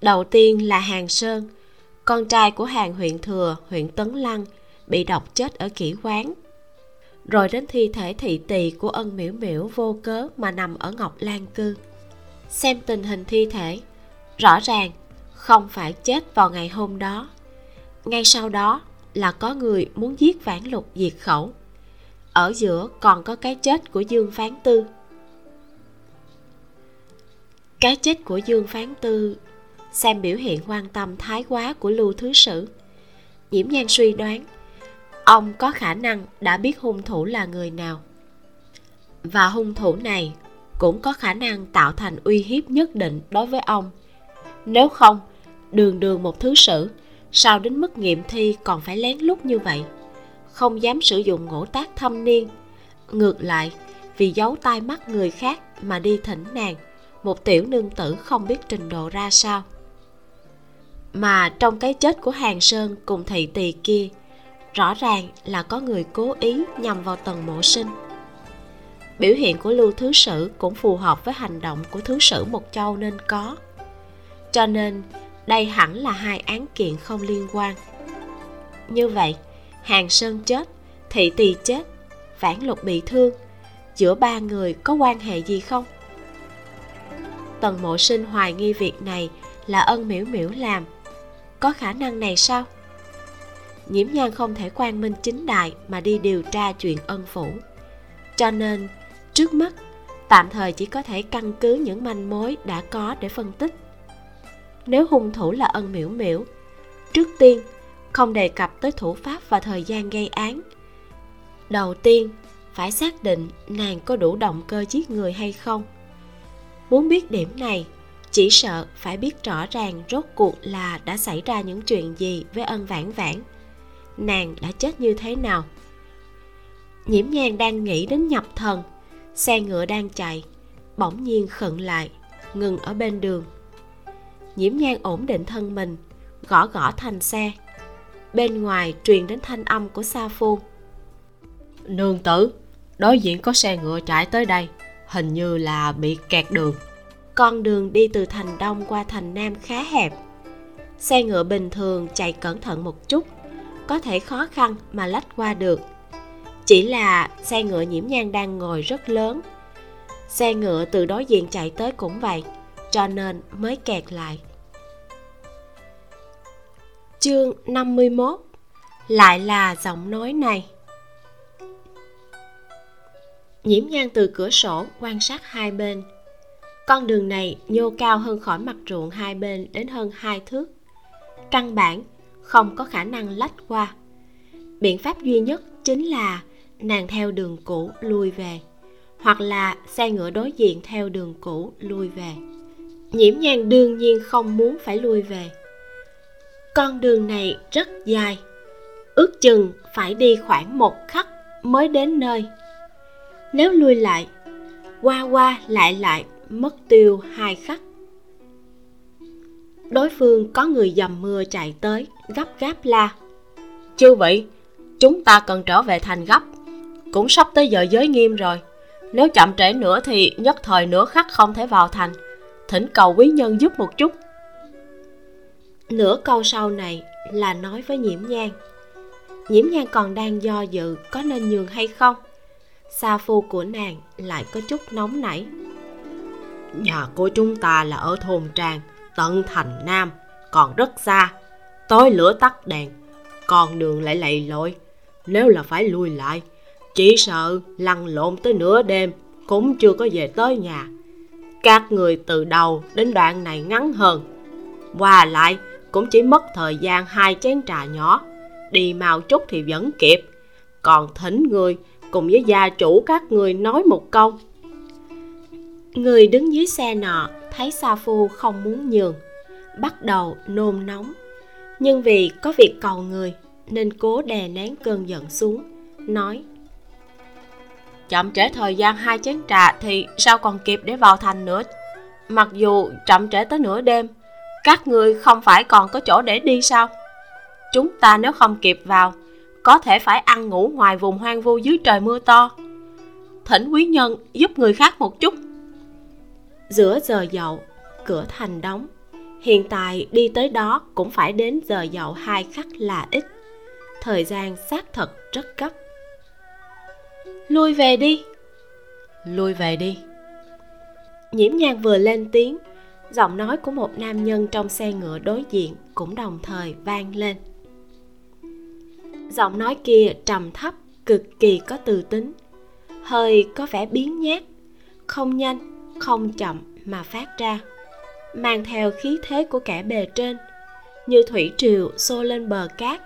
Đầu tiên là hàng sơn, con trai của hàng huyện thừa, huyện tấn lăng, bị độc chết ở kỹ quán. Rồi đến thi thể thị tỳ của ân miễu miễu vô cớ mà nằm ở ngọc lan cư. Xem tình hình thi thể, rõ ràng không phải chết vào ngày hôm đó. Ngay sau đó là có người muốn giết vãn lục diệt khẩu. Ở giữa còn có cái chết của dương phán tư. Cái chết của dương phán tư xem biểu hiện quan tâm thái quá của lưu thứ sử. Nhiễm nhan suy đoán, ông có khả năng đã biết hung thủ là người nào. Và hung thủ này cũng có khả năng tạo thành uy hiếp nhất định đối với ông. Nếu không, đường đường một thứ sử sao đến mức nghiệm thi còn phải lén lút như vậy? Không dám sử dụng ngũ tác thâm niên. Ngược lại, vì giấu tai mắt người khác mà đi thỉnh nàng, một tiểu nương tử không biết trình độ ra sao. Mà trong cái chết của hàng sơn cùng thị tỳ kia, rõ ràng là có người cố ý nhằm vào tần mộ sinh. Biểu hiện của lưu thứ sử cũng phù hợp với hành động của thứ sử một châu nên có. Cho nên đây hẳn là hai án kiện không liên quan. Như vậy, hàng sơn chết, thị tỳ chết, vãn lục bị thương, giữa ba người có quan hệ gì không? Tần mộ sinh hoài nghi việc này là ân miễu miễu làm. Có khả năng này sao? Nhiễm nhan không thể quan minh chính đại mà đi điều tra chuyện ân phủ. Cho nên, trước mắt, tạm thời chỉ có thể căn cứ những manh mối đã có để phân tích nếu hung thủ là ân miễu miễu trước tiên, không đề cập tới thủ pháp và thời gian gây án. Đầu tiên, phải xác định nàng có đủ động cơ giết người hay không. Muốn biết điểm này, chỉ sợ phải biết rõ ràng rốt cuộc là đã xảy ra những chuyện gì với ân vãn vãn. Nàng đã chết như thế nào? Nhiễm nhàn đang nghĩ đến nhập thần. Xe ngựa đang chạy, bỗng nhiên khựng lại, ngừng ở bên đường nhiễm nhan ổn định thân mình gõ gõ thành xe. Bên ngoài truyền đến thanh âm của sa phu. Nương tử đối diện có xe ngựa chạy tới đây hình như là bị kẹt đường. Con đường đi từ thành đông qua thành nam khá hẹp. Xe ngựa bình thường chạy cẩn thận một chút có thể khó khăn mà lách qua được. Chỉ là xe ngựa nhiễm nhan đang ngồi rất lớn. Xe ngựa từ đối diện chạy tới cũng vậy cho nên mới kẹt lại. Chương 51 lại là giọng nói này. Nhiễm nhan từ cửa sổ quan sát hai bên. Con đường này nhô cao hơn khỏi mặt ruộng hai bên đến hơn hai thước. Căn bản không có khả năng lách qua. Biện pháp duy nhất chính là nàng theo đường cũ lui về, hoặc là xe ngựa đối diện theo đường cũ lui về nhiễm nhan đương nhiên không muốn phải lui về. Con đường này rất dài. Ước chừng phải đi khoảng một khắc mới đến nơi. Nếu lui lại, qua qua lại lại mất tiêu hai khắc. Đối phương có người dầm mưa chạy tới, gấp gáp la. Chư vị, chúng ta cần trở về thành gấp. Cũng sắp tới giờ giới nghiêm rồi. Nếu chậm trễ nữa thì nhất thời nửa khắc không thể vào thành thỉnh cầu quý nhân giúp một chút. Nửa câu sau này là nói với nhiễm nhang nhiễm nhang còn đang do dự có nên nhường hay không. Sa phu của nàng lại có chút nóng nảy. Nhà của chúng ta là ở thôn trang, tận thành nam, còn rất xa. Tối lửa tắt đèn con đường lại lầy lội. Nếu là phải lui lại, chỉ sợ lăn lộn tới nửa đêm cũng chưa có về tới nhà các người từ đầu đến đoạn này ngắn hơn. Qua lại, cũng chỉ mất thời gian hai chén trà nhỏ, đi mau chút thì vẫn kịp. Còn thỉnh người cùng với gia chủ các người nói một câu. Người đứng dưới xe nọ thấy sa phu không muốn nhường, bắt đầu nôn nóng. Nhưng vì có việc cầu người, nên cố đè nén cơn giận xuống, nói chậm trễ thời gian hai chén trà thì sao còn kịp để vào thành nữa? Mặc dù chậm trễ tới nửa đêm, các người không phải còn có chỗ để đi sao? Chúng ta nếu không kịp vào, có thể phải ăn ngủ ngoài vùng hoang vu dưới trời mưa to. Thỉnh quý nhân giúp người khác một chút. Giữa giờ dậu, cửa thành đóng. Hiện tại đi tới đó cũng phải đến giờ dậu hai khắc là ít. Thời gian xác thật rất gấp lui về đi. Lui về đi. Nhiễm nhang vừa lên tiếng giọng nói của một nam nhân trong xe ngựa đối diện cũng đồng thời vang lên. Giọng nói kia trầm thấp cực kỳ có từ tính hơi có vẻ biến nhát không nhanh không chậm mà phát ra mang theo khí thế của kẻ bề trên như thủy triều xô lên bờ cát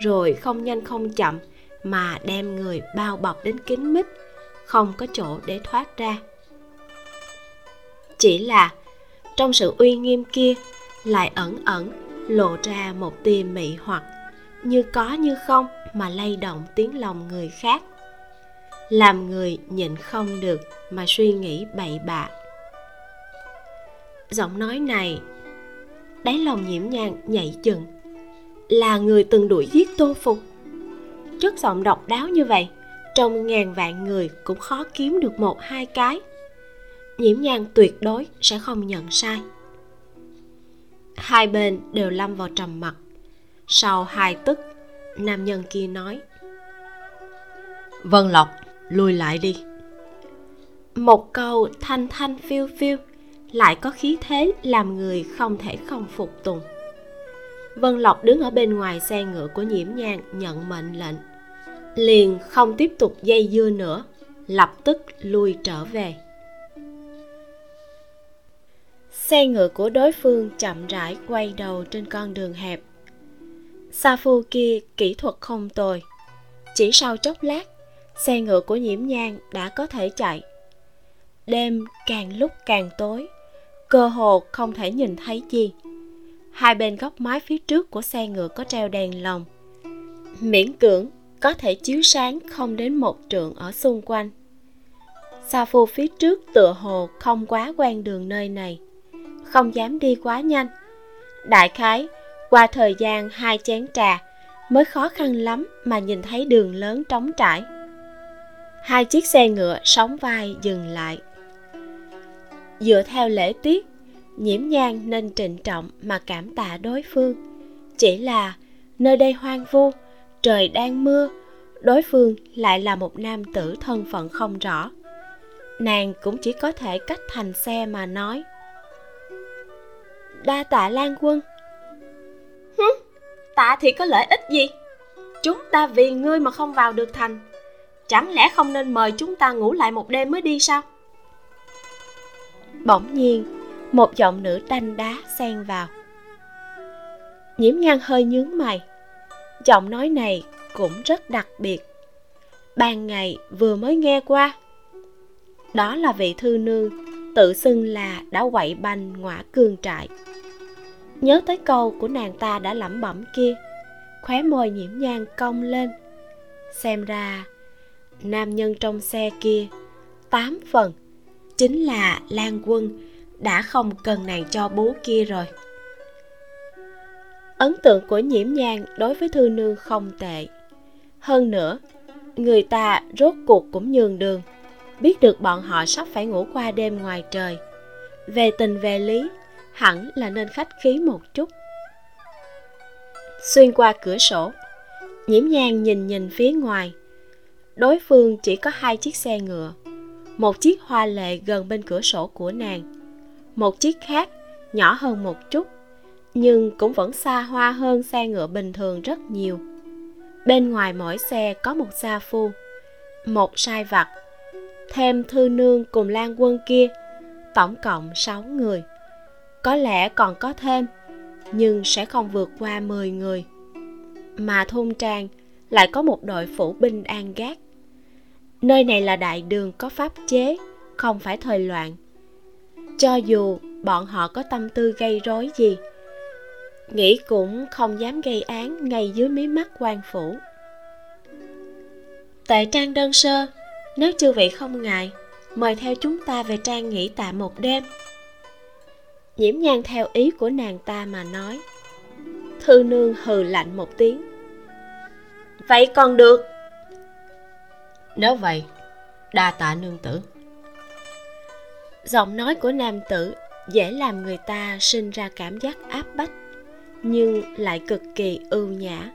rồi không nhanh không chậm mà đem người bao bọc đến kín mít, không có chỗ để thoát ra. Chỉ là trong sự uy nghiêm kia lại ẩn ẩn lộ ra một tia mị hoặc, như có như không mà lay động tiếng lòng người khác, làm người nhịn không được mà suy nghĩ bậy bạ. Giọng nói này, đáy lòng nhiễm nhang nhảy chừng, là người từng đuổi giết tô phục chất giọng độc đáo như vậy. Trong ngàn vạn người cũng khó kiếm được một hai cái. Nhiễm nhan tuyệt đối sẽ không nhận sai. Hai bên đều lâm vào trầm mặc. Sau hai tức nam nhân kia nói vân lộc lui lại đi. Một câu thanh thanh phiêu phiêu lại có khí thế làm người không thể không phục tùng. Vân lộc đứng ở bên ngoài xe ngựa của nhiễm nhang nhận mệnh lệnh liền không tiếp tục dây dưa nữa, lập tức lui trở về. Xe ngựa của đối phương chậm rãi quay đầu trên con đường hẹp. Sa phu kia kỹ thuật không tồi. Chỉ sau chốc lát, xe ngựa của nhiễm nhang đã có thể chạy. Đêm càng lúc càng tối, cơ hồ không thể nhìn thấy gì hai bên góc mái phía trước của xe ngựa có treo đèn lồng. Miễn cưỡng có thể chiếu sáng không đến một trượng ở xung quanh. Sa phu phía trước tựa hồ không quá quen đường nơi này, không dám đi quá nhanh. Đại khái, qua thời gian hai chén trà, mới khó khăn lắm mà nhìn thấy đường lớn trống trải. Hai chiếc xe ngựa sóng vai dừng lại. Dựa theo lễ tiết, nhiễm nhang nên trịnh trọng mà cảm tạ đối phương, chỉ là nơi đây hoang vu trời đang mưa đối phương lại là một nam tử thân phận không rõ. Nàng cũng chỉ có thể cách thành xe mà nói. Đa tạ lan quân. Hứ, tạ thì có lợi ích gì? Chúng ta vì ngươi mà không vào được thành. Chẳng lẽ không nên mời chúng ta ngủ lại một đêm mới đi sao? Bỗng nhiên một giọng nữ đanh đá xen vào. Nhiễm nhan hơi nhướng mày giọng nói này cũng rất đặc biệt. Ban ngày vừa mới nghe qua. Đó là vị thư nương tự xưng là đã quậy banh ngõa cương trại. Nhớ tới câu của nàng ta đã lẩm bẩm kia, khóe môi nhiễm nhang cong lên. Xem ra, nam nhân trong xe kia, tám phần, chính là lan quân đã không cần nàng cho bố kia rồi ấn tượng của nhiễm nhang đối với thư nương không tệ. Hơn nữa, người ta rốt cuộc cũng nhường đường. Biết được bọn họ sắp phải ngủ qua đêm ngoài trời. Về tình về lý, hẳn là nên khách khí một chút. Xuyên qua cửa sổ, nhiễm nhang nhìn nhìn phía ngoài. Đối phương chỉ có hai chiếc xe ngựa, một chiếc hoa lệ gần bên cửa sổ của nàng, một chiếc khác nhỏ hơn một chút nhưng cũng vẫn xa hoa hơn xe ngựa bình thường rất nhiều. Bên ngoài mỗi xe có một gia phu, một sai vặt, thêm thư nương cùng lan quân kia, tổng cộng 6 người. Có lẽ còn có thêm, nhưng sẽ không vượt qua 10 người. Mà thôn trang lại có một đội phủ binh an gác. Nơi này là đại đường có pháp chế, không phải thời loạn. Cho dù bọn họ có tâm tư gây rối gì nghĩ cũng không dám gây án ngay dưới mí mắt quan phủ. Tại trang đơn sơ nếu chư vị không ngại mời theo chúng ta về trang nghỉ tạm một đêm. Nhiễm nhan theo ý của nàng ta mà nói. Thư nương hừ lạnh một tiếng. Vậy còn được. Nếu vậy đa tạ nương tử. Giọng nói của nam tử dễ làm người ta sinh ra cảm giác áp bách nhưng lại cực kỳ ưu nhã.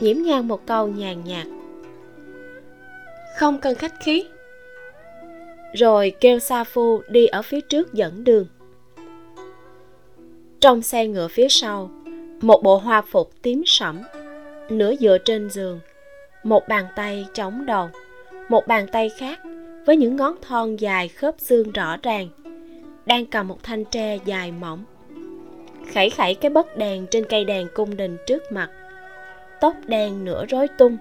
Nhiễm ngang một câu nhàn nhạt. Không cần khách khí. Rồi kêu sa phu đi ở phía trước dẫn đường. Trong xe ngựa phía sau, một bộ hoa phục tím sẫm, nửa dựa trên giường, một bàn tay chống đầu một bàn tay khác với những ngón thon dài khớp xương rõ ràng, đang cầm một thanh tre dài mỏng khẩy khẩy cái bất đèn trên cây đèn cung đình trước mặt. Tóc đen nửa rối tung,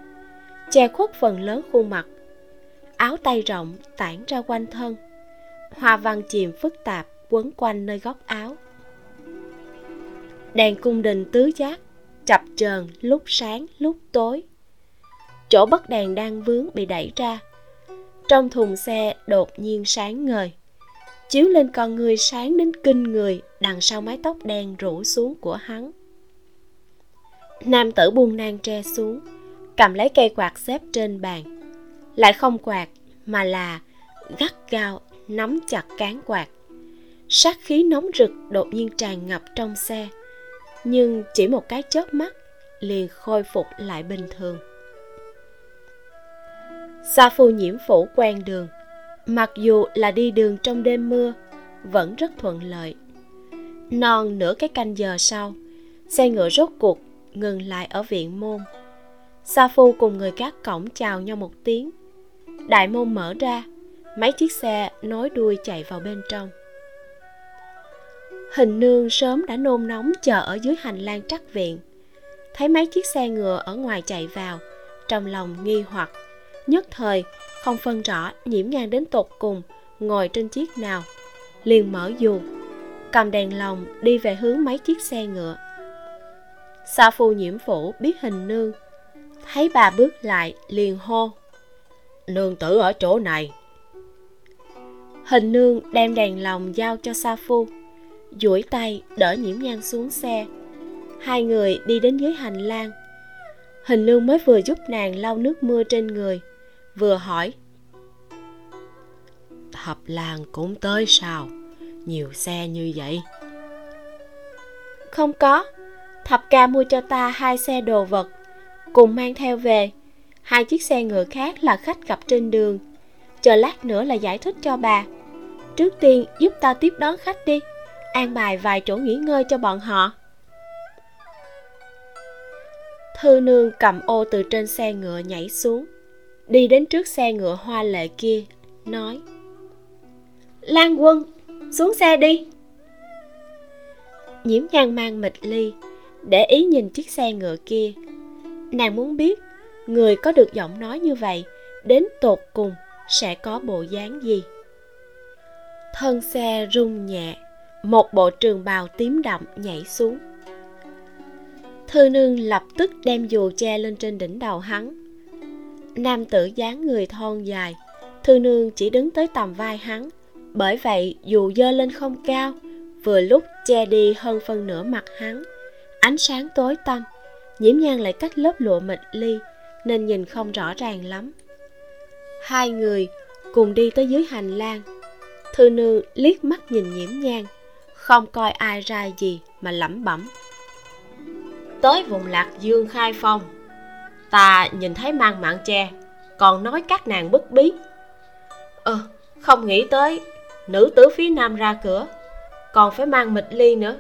che khuất phần lớn khuôn mặt. Áo tay rộng tản ra quanh thân, hoa văn chìm phức tạp quấn quanh nơi góc áo. Đèn cung đình tứ giác, chập chờn lúc sáng, lúc tối. Chỗ bất đèn đang vướng bị đẩy ra, trong thùng xe đột nhiên sáng ngời chiếu lên con người sáng đến kinh người, đằng sau mái tóc đen rủ xuống của hắn. Nam tử buông nang tre xuống, cầm lấy cây quạt xếp trên bàn. Lại không quạt, mà là gắt gao nắm chặt cán quạt. Sát khí nóng rực đột nhiên tràn ngập trong xe, nhưng chỉ một cái chớp mắt, liền khôi phục lại bình thường. Sa phu nhiễm phủ quen đường mặc dù là đi đường trong đêm mưa, vẫn rất thuận lợi. Non nửa cái canh giờ sau, xe ngựa rốt cuộc ngừng lại ở viện môn. Sa phu cùng người gác cổng chào nhau một tiếng. Đại môn mở ra, mấy chiếc xe nối đuôi chạy vào bên trong. Hình nương sớm đã nôn nóng chờ ở dưới hành lang trắc viện. Thấy mấy chiếc xe ngựa ở ngoài chạy vào, trong lòng nghi hoặc nhất thời, không phân rõ nhiễm nhan đến tột cùng, ngồi trên chiếc nào. Liền mở dù, cầm đèn lồng đi về hướng mấy chiếc xe ngựa. Sa phu nhiễm phủ biết hình nương, thấy bà bước lại liền hô, nương tử ở chỗ này. Hình nương đem đèn lồng giao cho sa phu, duỗi tay đỡ nhiễm nhan xuống xe. Hai người đi đến dưới hành lang. Hình nương mới vừa giúp nàng lau nước mưa trên người vừa hỏi. Thập làng cũng tới sao? Nhiều xe như vậy. Không có. Thập ca mua cho ta hai xe đồ vật, cùng mang theo về. Hai chiếc xe ngựa khác là khách gặp trên đường. Chờ lát nữa là giải thích cho bà. Trước tiên giúp ta tiếp đón khách đi, an bài vài chỗ nghỉ ngơi cho bọn họ. Thư nương cầm ô từ trên xe ngựa nhảy xuống đi đến trước xe ngựa hoa lệ kia, nói, lan quân, xuống xe đi. Nhiễm nhan mang mịch ly, để ý nhìn chiếc xe ngựa kia. Nàng muốn biết, người có được giọng nói như vậy, đến tột cùng sẽ có bộ dáng gì? Thân xe rung nhẹ, một bộ trường bào tím đậm nhảy xuống. Thư nương lập tức đem dù che lên trên đỉnh đầu hắn nam tử dáng người thon dài. Thư nương chỉ đứng tới tầm vai hắn. Bởi vậy, dù dơ lên không cao, vừa lúc che đi hơn phân nửa mặt hắn. Ánh sáng tối tăm, nhiễm nhan lại cách lớp lụa mịt ly, nên nhìn không rõ ràng lắm. Hai người cùng đi tới dưới hành lang. Thư nương liếc mắt nhìn nhiễm nhang không coi ai ra gì mà lẩm bẩm. Tới vùng lạc dương khai phong ta nhìn thấy mang mạng che, còn nói các nàng bức bí. Ờ không nghĩ tới, nữ tử phía nam ra cửa, còn phải mang mịch ly nữa.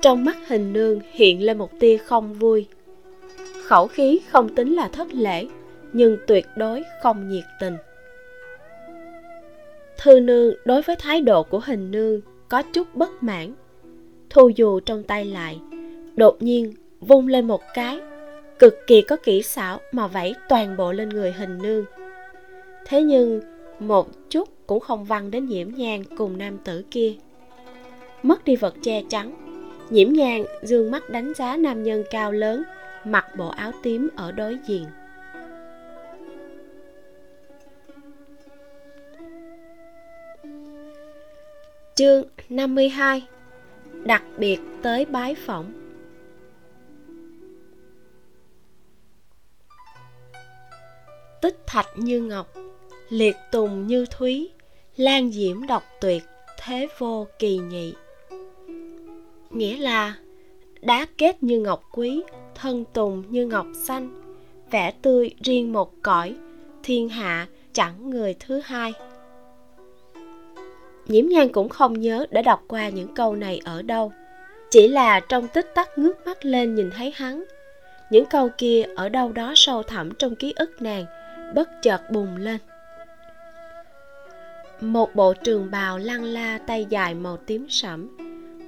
Trong mắt hình nương hiện lên một tia không vui. Khẩu khí không tính là thất lễ, nhưng tuyệt đối không nhiệt tình. Thư nương đối với thái độ của hình nương có chút bất mãn. Thu dù trong tay lại, đột nhiên vung lên một cái cực kỳ có kỹ xảo mà vẫy toàn bộ lên người hình nương. Thế nhưng, một chút cũng không văng đến nhiễm nhang cùng nam tử kia. Mất đi vật che chắn, nhiễm nhang dương mắt đánh giá nam nhân cao lớn, mặc bộ áo tím ở đối diện. Chương 52 Đặc biệt tới bái phỏng. Tích thạch như ngọc, Liệt tùng như thúy, Lan diễm độc tuyệt, Thế vô kỳ nhị. Nghĩa là Đá kết như ngọc quý, Thân tùng như ngọc xanh, Vẻ tươi riêng một cõi, Thiên hạ chẳng người thứ hai. Nhiễm nhan cũng không nhớ đã đọc qua những câu này ở đâu, chỉ là trong tích tắc ngước mắt lên nhìn thấy hắn. Những câu kia ở đâu đó sâu thẳm trong ký ức nàng bất chợt bùng lên. Một bộ trường bào lăng la tay dài màu tím sẫm,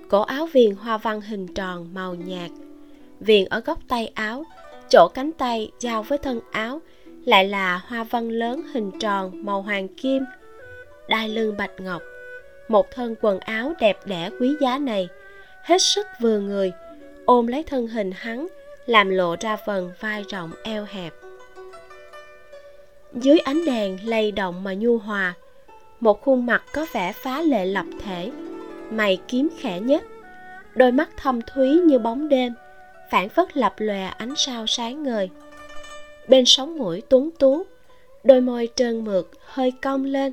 cổ áo viền hoa văn hình tròn màu nhạt. Viền ở góc tay áo, chỗ cánh tay giao với thân áo lại là hoa văn lớn hình tròn màu hoàng kim. Đai lưng bạch ngọc, một thân quần áo đẹp đẽ quý giá này hết sức vừa người, ôm lấy thân hình hắn, làm lộ ra phần vai rộng eo hẹp dưới ánh đèn lay động mà nhu hòa, một khuôn mặt có vẻ phá lệ lập thể. Mày kiếm khẽ nhất. Đôi mắt thâm thúy như bóng đêm phản phất lập lòe ánh sao sáng ngời. Bên sóng mũi tuấn tú, đôi môi trơn mượt hơi cong lên.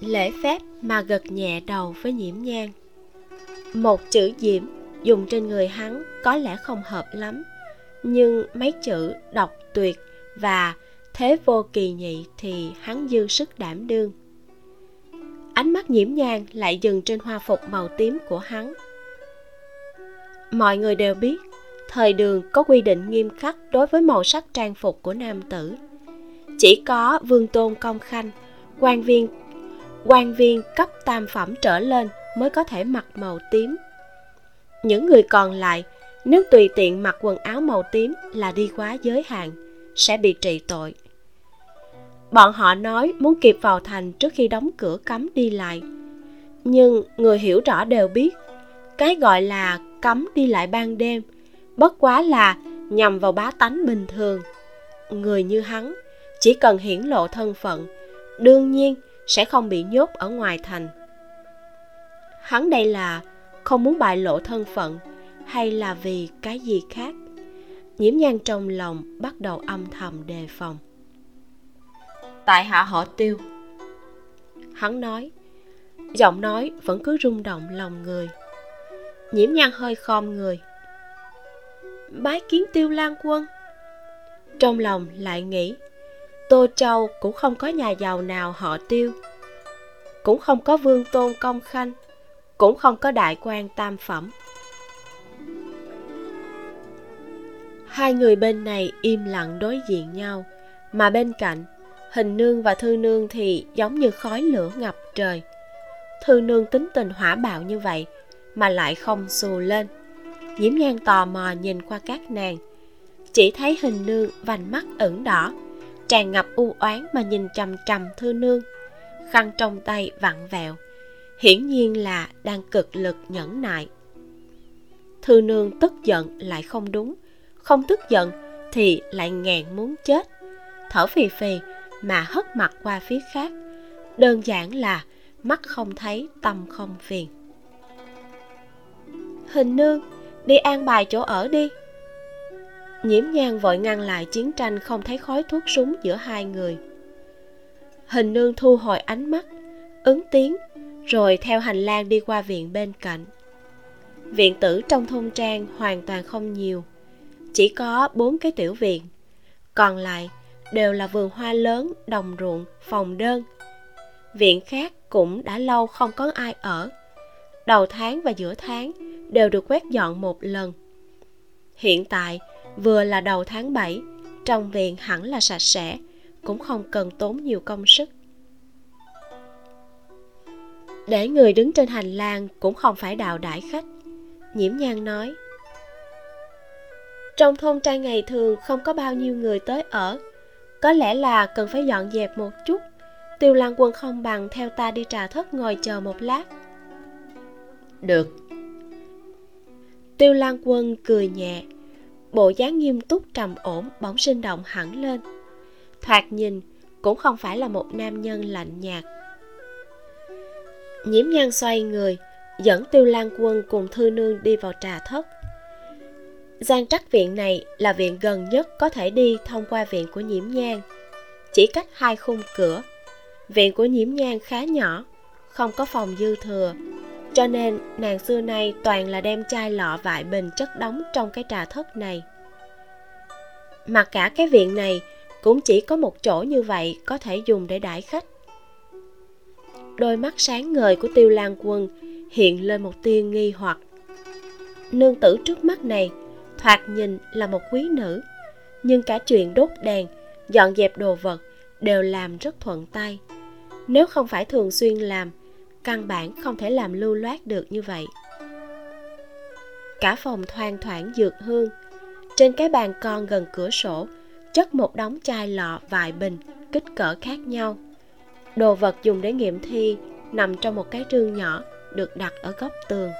Lễ phép mà gật nhẹ đầu với nhiễm nhang. Một chữ diễm dùng trên người hắn có lẽ không hợp lắm, nhưng mấy chữ đọc tuyệt và thế vô kỳ nhị thì hắn dư sức đảm đương. Ánh mắt nhiễm nhang lại dừng trên hoa phục màu tím của hắn. Mọi người đều biết, thời đường có quy định nghiêm khắc đối với màu sắc trang phục của nam tử. Chỉ có vương tôn công khanh, quan viên quan viên cấp tam phẩm trở lên mới có thể mặc màu tím. Những người còn lại, nếu tùy tiện mặc quần áo màu tím là đi quá giới hạn, sẽ bị trị tội bọn họ nói muốn kịp vào thành trước khi đóng cửa cấm đi lại. Nhưng người hiểu rõ đều biết, cái gọi là cấm đi lại ban đêm bất quá là nhằm vào bá tánh bình thường. Người như hắn chỉ cần hiển lộ thân phận, đương nhiên sẽ không bị nhốt ở ngoài thành. Hắn đây là không muốn bại lộ thân phận hay là vì cái gì khác? Nhiễm nhan trong lòng bắt đầu âm thầm đề phòng tại hạ họ tiêu. Hắn nói, giọng nói vẫn cứ rung động lòng người, nhiễm nhan hơi khom người. Bái kiến tiêu lan quân. Trong lòng lại nghĩ, tô châu cũng không có nhà giàu nào họ tiêu, cũng không có vương tôn công khanh, cũng không có đại quan tam phẩm. Hai người bên này im lặng đối diện nhau, mà bên cạnh hình nương và thư nương thì giống như khói lửa ngập trời. Thư nương tính tình hỏa bạo như vậy mà lại không xù lên. Nhiễm nhan tò mò nhìn qua các nàng. Chỉ thấy hình nương vành mắt ửng đỏ, tràn ngập u oán mà nhìn trầm trầm thư nương. Khăn trong tay vặn vẹo, hiển nhiên là đang cực lực nhẫn nại. Thư nương tức giận lại không đúng, không tức giận thì lại ngàn muốn chết. Thở phì phì mà hất mặt qua phía khác. Đơn giản là mắt không thấy, tâm không phiền. Hình nương, đi an bài chỗ ở đi. Nhiễm nhan vội ngăn lại chiến tranh không thấy khói thuốc súng giữa hai người. Hình nương thu hồi ánh mắt, ứng tiếng, rồi theo hành lang đi qua viện bên cạnh. Viện tử trong thôn trang hoàn toàn không nhiều, chỉ có bốn cái tiểu viện, còn lại đều là vườn hoa lớn, đồng ruộng, phòng đơn. Viện khác cũng đã lâu không có ai ở. Đầu tháng và giữa tháng đều được quét dọn một lần. Hiện tại, vừa là đầu tháng 7 trong viện hẳn là sạch sẽ, cũng không cần tốn nhiều công sức. Để người đứng trên hành lang cũng không phải đào đãi khách, nhiễm nhan nói. Trong thôn trang ngày thường không có bao nhiêu người tới ở có lẽ là cần phải dọn dẹp một chút. Tiêu lan quân không bằng theo ta đi trà thất ngồi chờ một lát. Được. Tiêu lan quân cười nhẹ. Bộ dáng nghiêm túc trầm ổn bỗng sinh động hẳn lên. Thoạt nhìn cũng không phải là một nam nhân lạnh nhạt. Nhiễm nhan xoay người dẫn tiêu lan quân cùng thư nương đi vào trà thất gian trắc viện này là viện gần nhất có thể đi thông qua viện của nhiễm nhan. Chỉ cách hai khung cửa. Viện của nhiễm nhan khá nhỏ, không có phòng dư thừa. Cho nên nàng xưa nay toàn là đem chai lọ vại bình chất đóng trong cái trà thất này. Mà cả cái viện này cũng chỉ có một chỗ như vậy có thể dùng để đãi khách. Đôi mắt sáng ngời của tiêu lan quân hiện lên một tia nghi hoặc. Nương tử trước mắt này thoạt nhìn là một quý nữ, nhưng cả chuyện đốt đèn, dọn dẹp đồ vật đều làm rất thuận tay. Nếu không phải thường xuyên làm, căn bản không thể làm lưu loát được như vậy. Cả phòng thoang thoảng dược hương. Trên cái bàn con gần cửa sổ, chất một đống chai lọ vài bình kích cỡ khác nhau. Đồ vật dùng để nghiệm thi nằm trong một cái trương nhỏ được đặt ở góc tường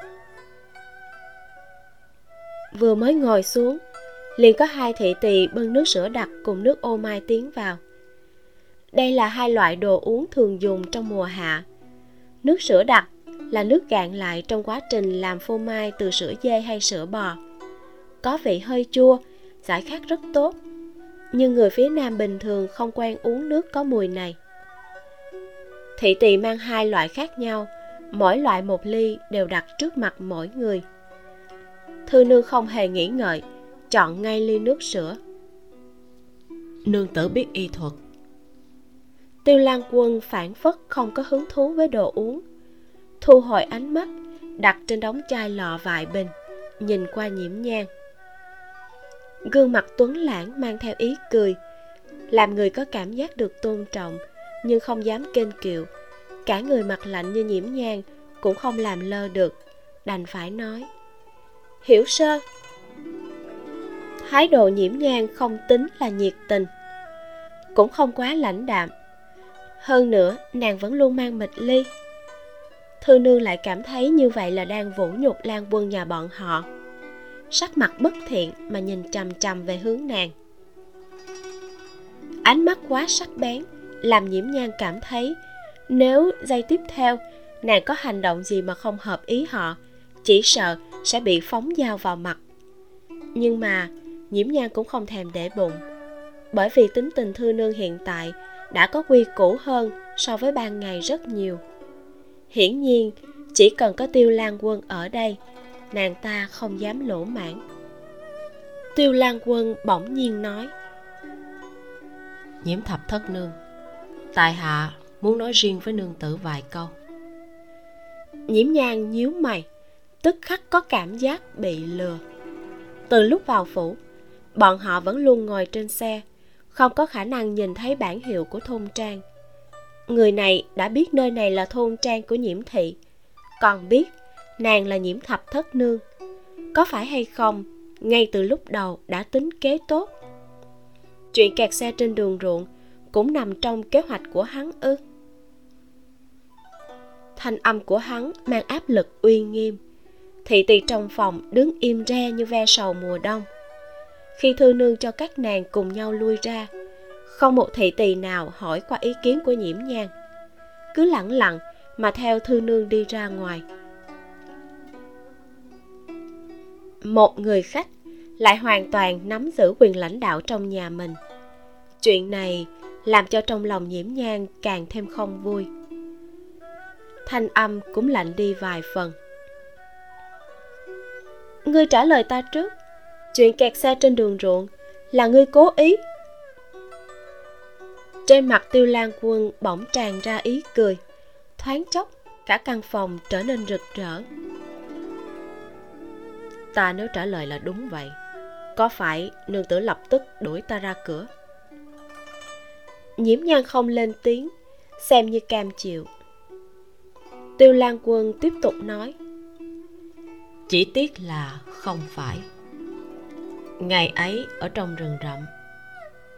vừa mới ngồi xuống. Liền có hai thị tỳ bưng nước sữa đặc cùng nước ô mai tiến vào. Đây là hai loại đồ uống thường dùng trong mùa hạ. Nước sữa đặc là nước gạn lại trong quá trình làm phô mai từ sữa dê hay sữa bò. Có vị hơi chua, giải khát rất tốt. Nhưng người phía nam bình thường không quen uống nước có mùi này. Thị tỳ mang hai loại khác nhau, mỗi loại một ly đều đặt trước mặt mỗi người thư nương không hề nghĩ ngợi chọn ngay ly nước sữa. Nương tử biết y thuật. Tiêu lan quân phản phất không có hứng thú với đồ uống. Thu hồi ánh mắt đặt trên đống chai lọ vại bình nhìn qua nhiễm nhang. Gương mặt tuấn lãng mang theo ý cười làm người có cảm giác được tôn trọng nhưng không dám kênh kiệu. Cả người mặt lạnh như nhiễm nhang cũng không làm lơ được đành phải nói hiểu sơ. Thái độ nhiễm nhang không tính là nhiệt tình, cũng không quá lãnh đạm. Hơn nữa, nàng vẫn luôn mang mịch ly. Thư nương lại cảm thấy như vậy là đang vũ nhục lan quân nhà bọn họ. Sắc mặt bất thiện mà nhìn chằm chằm về hướng nàng. Ánh mắt quá sắc bén, làm nhiễm nhan cảm thấy nếu giây tiếp theo nàng có hành động gì mà không hợp ý họ, chỉ sợ sẽ bị phóng dao vào mặt. Nhưng mà nhiễm nhan cũng không thèm để bụng bởi vì tính tình thư nương hiện tại đã có quy củ hơn so với ban ngày rất nhiều. Hiển nhiên chỉ cần có tiêu lan quân ở đây nàng ta không dám lỗ mãn. Tiêu lan quân bỗng nhiên nói nhiễm thập thất nương tại hạ muốn nói riêng với nương tử vài câu. Nhiễm nhang nhíu mày tức khắc có cảm giác bị lừa. Từ lúc vào phủ, bọn họ vẫn luôn ngồi trên xe, không có khả năng nhìn thấy bản hiệu của thôn trang. Người này đã biết nơi này là thôn trang của nhiễm thị, còn biết nàng là nhiễm thập thất nương. Có phải hay không, ngay từ lúc đầu đã tính kế tốt. Chuyện kẹt xe trên đường ruộng cũng nằm trong kế hoạch của hắn ư. Thanh âm của hắn mang áp lực uy nghiêm thị tỳ trong phòng đứng im re như ve sầu mùa đông. Khi thư nương cho các nàng cùng nhau lui ra, không một thị tỳ nào hỏi qua ý kiến của nhiễm nhang. Cứ lẳng lặng mà theo thư nương đi ra ngoài. Một người khách lại hoàn toàn nắm giữ quyền lãnh đạo trong nhà mình. Chuyện này làm cho trong lòng nhiễm nhang càng thêm không vui. Thanh âm cũng lạnh đi vài phần ngươi trả lời ta trước. Chuyện kẹt xe trên đường ruộng là ngươi cố ý. Trên mặt tiêu lan quân bỗng tràn ra ý cười. Thoáng chốc, cả căn phòng trở nên rực rỡ. Ta nếu trả lời là đúng vậy, có phải nương tử lập tức đuổi ta ra cửa? Nhiễm nhan không lên tiếng, xem như cam chịu. Tiêu lan quân tiếp tục nói chỉ tiếc là không phải. Ngày ấy, ở trong rừng rậm,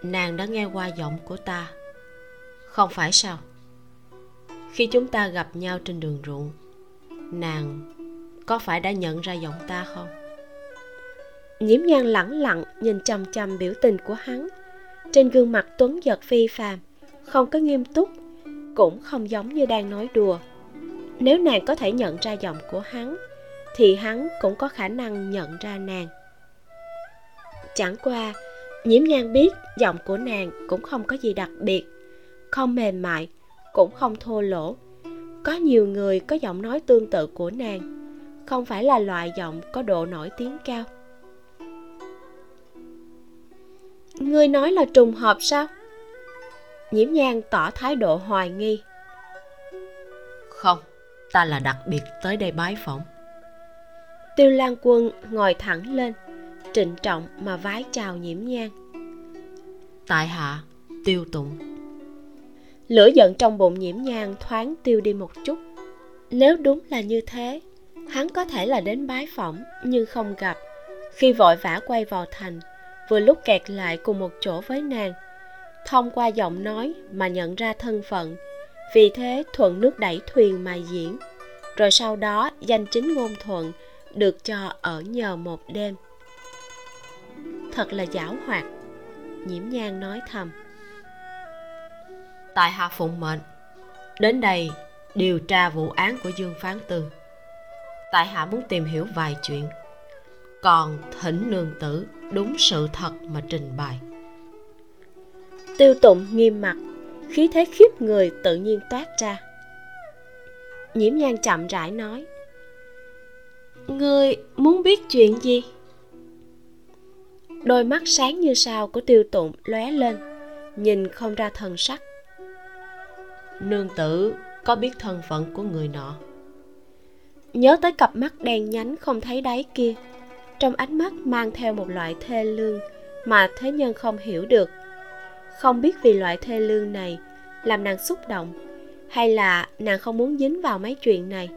nàng đã nghe qua giọng của ta. Không phải sao? Khi chúng ta gặp nhau trên đường ruộng, nàng có phải đã nhận ra giọng ta không? Nhiễm nhan lẳng lặng nhìn chằm chằm biểu tình của hắn. Trên gương mặt tuấn giật phi phàm, không có nghiêm túc, cũng không giống như đang nói đùa. Nếu nàng có thể nhận ra giọng của hắn thì hắn cũng có khả năng nhận ra nàng. Chẳng qua, nhiễm nhan biết giọng của nàng cũng không có gì đặc biệt, không mềm mại, cũng không thô lỗ. Có nhiều người có giọng nói tương tự của nàng, không phải là loại giọng có độ nổi tiếng cao. Ngươi nói là trùng hợp sao? Nhiễm nhan tỏ thái độ hoài nghi. Không, ta là đặc biệt tới đây bái phỏng tiêu lan quân ngồi thẳng lên trịnh trọng mà vái chào nhiễm nhan. Tại hạ tiêu tụng lửa giận trong bụng nhiễm nhan thoáng tiêu đi một chút. Nếu đúng là như thế hắn có thể là đến bái phỏng nhưng không gặp. Khi vội vã quay vào thành vừa lúc kẹt lại cùng một chỗ với nàng thông qua giọng nói mà nhận ra thân phận. Vì thế thuận nước đẩy thuyền mà diễn. Rồi sau đó danh chính ngôn thuận được cho ở nhờ một đêm. Thật là giảo hoạt. Nhiễm nhang nói thầm. Tại hạ phụng mệnh đến đây điều tra vụ án của dương phán tư. Tại hạ muốn tìm hiểu vài chuyện còn thỉnh nương tử đúng sự thật mà trình bày. Tiêu tụng nghiêm mặt khí thế khiếp người tự nhiên toát ra. Nhiễm nhan chậm rãi nói ngươi muốn biết chuyện gì? Đôi mắt sáng như sao của tiêu tụng lóe lên nhìn không ra thần sắc. Nương tử có biết thân phận của người nọ? Nhớ tới cặp mắt đen nhánh không thấy đáy kia trong ánh mắt mang theo một loại thê lương mà thế nhân không hiểu được. Không biết vì loại thê lương này làm nàng xúc động hay là nàng không muốn dính vào mấy chuyện này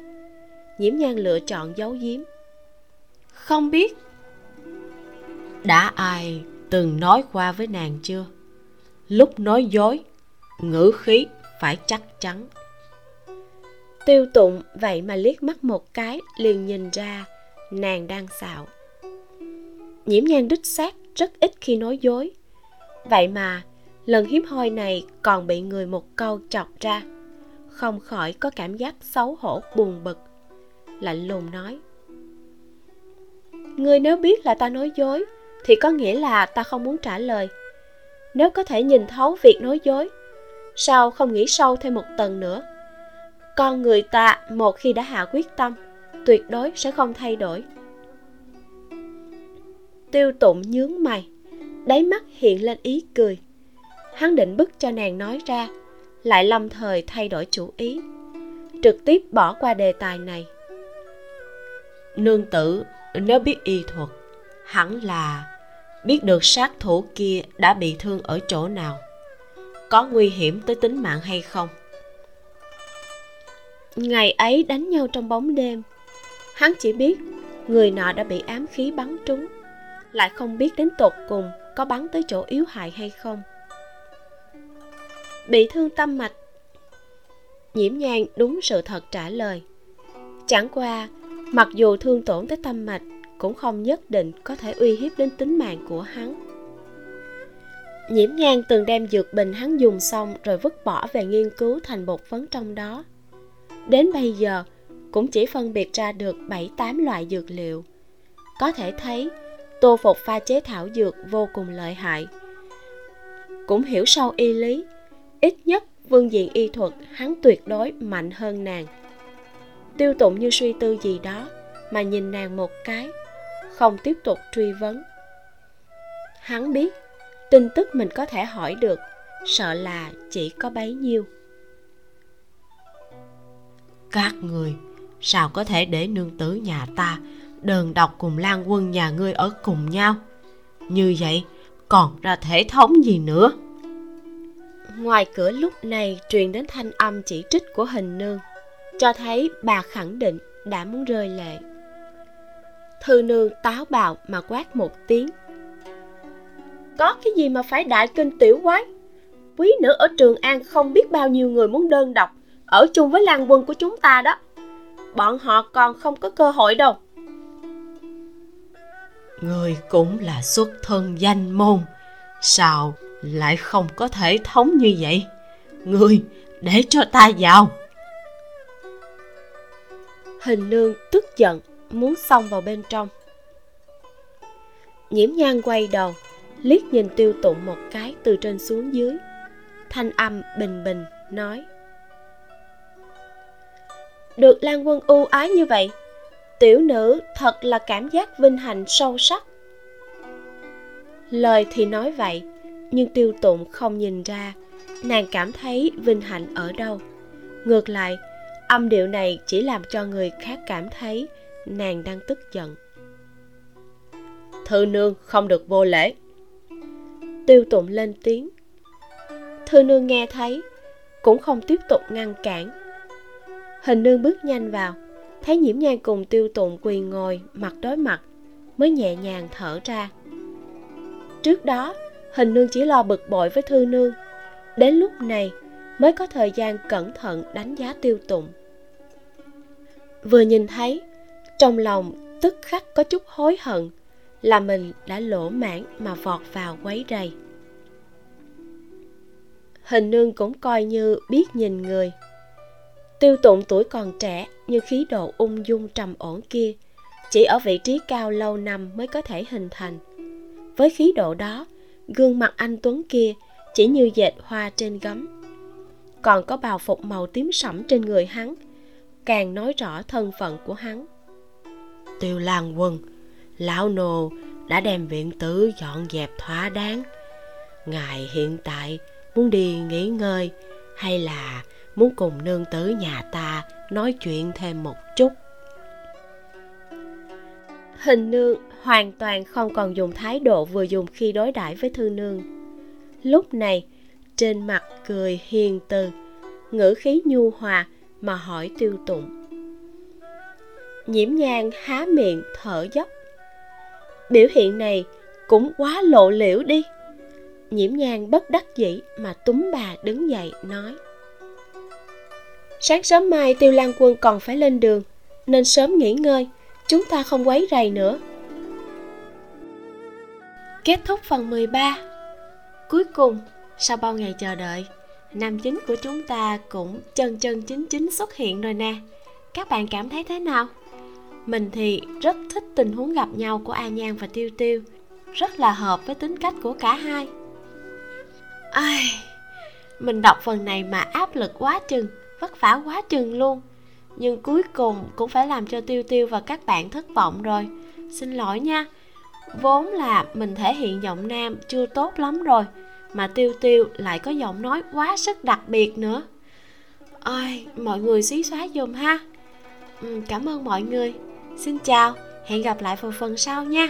nhiễm nhan lựa chọn giấu giếm. Không biết. Đã ai từng nói qua với nàng chưa? Lúc nói dối ngữ khí phải chắc chắn. Tiêu tụng vậy mà liếc mắt một cái liền nhìn ra nàng đang xạo. Nhiễm nhan đích xác rất ít khi nói dối. Vậy mà lần hiếm hoi này còn bị người một câu chọc ra. Không khỏi có cảm giác xấu hổ buồn bực lạnh lùng nói. Ngươi nếu biết là ta nói dối, thì có nghĩa là ta không muốn trả lời. Nếu có thể nhìn thấu việc nói dối, sao không nghĩ sâu thêm một tầng nữa? Con người ta một khi đã hạ quyết tâm, tuyệt đối sẽ không thay đổi. Tiêu tụng nhướng mày, đáy mắt hiện lên ý cười. Hắn định bức cho nàng nói ra, lại lâm thời thay đổi chủ ý. Trực tiếp bỏ qua đề tài này nương tử, nếu biết y thuật, hẳn là biết được sát thủ kia đã bị thương ở chỗ nào. Có nguy hiểm tới tính mạng hay không? Ngày ấy đánh nhau trong bóng đêm. Hắn chỉ biết người nọ đã bị ám khí bắn trúng, lại không biết đến tột cùng có bắn tới chỗ yếu hại hay không. Bị thương tâm mạch. Nhiễm nhang đúng sự thật trả lời. Chẳng qua mặc dù thương tổn tới tâm mạch, cũng không nhất định có thể uy hiếp đến tính mạng của hắn. Nhiễm nhan từng đem dược bình hắn dùng xong rồi vứt bỏ về nghiên cứu thành bột phấn trong đó. Đến bây giờ, cũng chỉ phân biệt ra được bảy, tám loại dược liệu. Có thể thấy, tô phục pha chế thảo dược vô cùng lợi hại. Cũng hiểu sâu y lý, ít nhất vương diện y thuật hắn tuyệt đối mạnh hơn nàng tiêu tụng như suy tư gì đó mà nhìn nàng một cái không tiếp tục truy vấn. Hắn biết tin tức mình có thể hỏi được sợ là chỉ có bấy nhiêu. Các người sao có thể để nương tử nhà ta đơn độc cùng lan quân nhà ngươi ở cùng nhau? Như vậy còn ra thể thống gì nữa? Ngoài cửa lúc này truyền đến thanh âm chỉ trích của hình nương cho thấy bà khẳng định đã muốn rơi lệ. Thư nương táo bạo mà quát một tiếng. Có cái gì mà phải đại kinh tiểu quái? Quý nữ ở trường an không biết bao nhiêu người muốn đơn độc ở chung với lan quân của chúng ta đó. Bọn họ còn không có cơ hội đâu. Người cũng là xuất thân danh môn, sao lại không có thể thống như vậy? Người, để cho ta vào hình nương tức giận, muốn xông vào bên trong. Nhiễm nhan quay đầu, liếc nhìn tiêu tụng một cái từ trên xuống dưới. Thanh âm bình bình, nói. Được lan quân ưu ái như vậy, tiểu nữ thật là cảm giác vinh hạnh sâu sắc. Lời thì nói vậy, nhưng tiêu tụng không nhìn ra, nàng cảm thấy vinh hạnh ở đâu. Ngược lại âm điệu này chỉ làm cho người khác cảm thấy nàng đang tức giận. Thư nương không được vô lễ. Tiêu tụng lên tiếng. Thư nương nghe thấy, cũng không tiếp tục ngăn cản. Hình nương bước nhanh vào, thấy nhiễm nhan cùng tiêu tụng quỳ ngồi mặt đối mặt, mới nhẹ nhàng thở ra. Trước đó, hình nương chỉ lo bực bội với thư nương. Đến lúc này, mới có thời gian cẩn thận đánh giá tiêu tụng vừa nhìn thấy, trong lòng tức khắc có chút hối hận là mình đã lỗ mãn mà vọt vào quấy rầy. Hình nương cũng coi như biết nhìn người. Tiêu tụng tuổi còn trẻ như khí độ ung dung trầm ổn kia, chỉ ở vị trí cao lâu năm mới có thể hình thành. Với khí độ đó, gương mặt anh tuấn kia chỉ như dệt hoa trên gấm. Còn có bào phục màu tím sẫm trên người hắn càng nói rõ thân phận của hắn. Tiêu lan quân lão nô đã đem viện tử dọn dẹp thỏa đáng. Ngài hiện tại muốn đi nghỉ ngơi hay là muốn cùng nương tử nhà ta nói chuyện thêm một chút? Hình nương hoàn toàn không còn dùng thái độ vừa dùng khi đối đãi với thư nương. Lúc này trên mặt cười hiền từ ngữ khí nhu hòa mà hỏi tiêu tụng. Nhiễm nhang há miệng thở dốc. Biểu hiện này cũng quá lộ liễu đi. Nhiễm nhang bất đắc dĩ mà túm bà đứng dậy nói. Sáng sớm mai tiêu lan quân còn phải lên đường, nên sớm nghỉ ngơi, chúng ta không quấy rầy nữa. Kết thúc phần 13 cuối cùng, sau bao ngày chờ đợi nam chính của chúng ta cũng chân chân chính chính xuất hiện rồi nè. Các bạn cảm thấy thế nào? Mình thì rất thích tình huống gặp nhau của a nhan và tiêu tiêu. Rất là hợp với tính cách của cả hai. Ai, mình đọc phần này mà áp lực quá chừng, vất vả quá chừng luôn. Nhưng cuối cùng cũng phải làm cho tiêu tiêu và các bạn thất vọng rồi. Xin lỗi nha, vốn là mình thể hiện giọng nam chưa tốt lắm rồi mà tiêu tiêu lại có giọng nói quá sức đặc biệt nữa. Ôi mọi người xí xóa dùm ha. Ừ, cảm ơn mọi người. Xin chào hẹn gặp lại vào phần sau nha.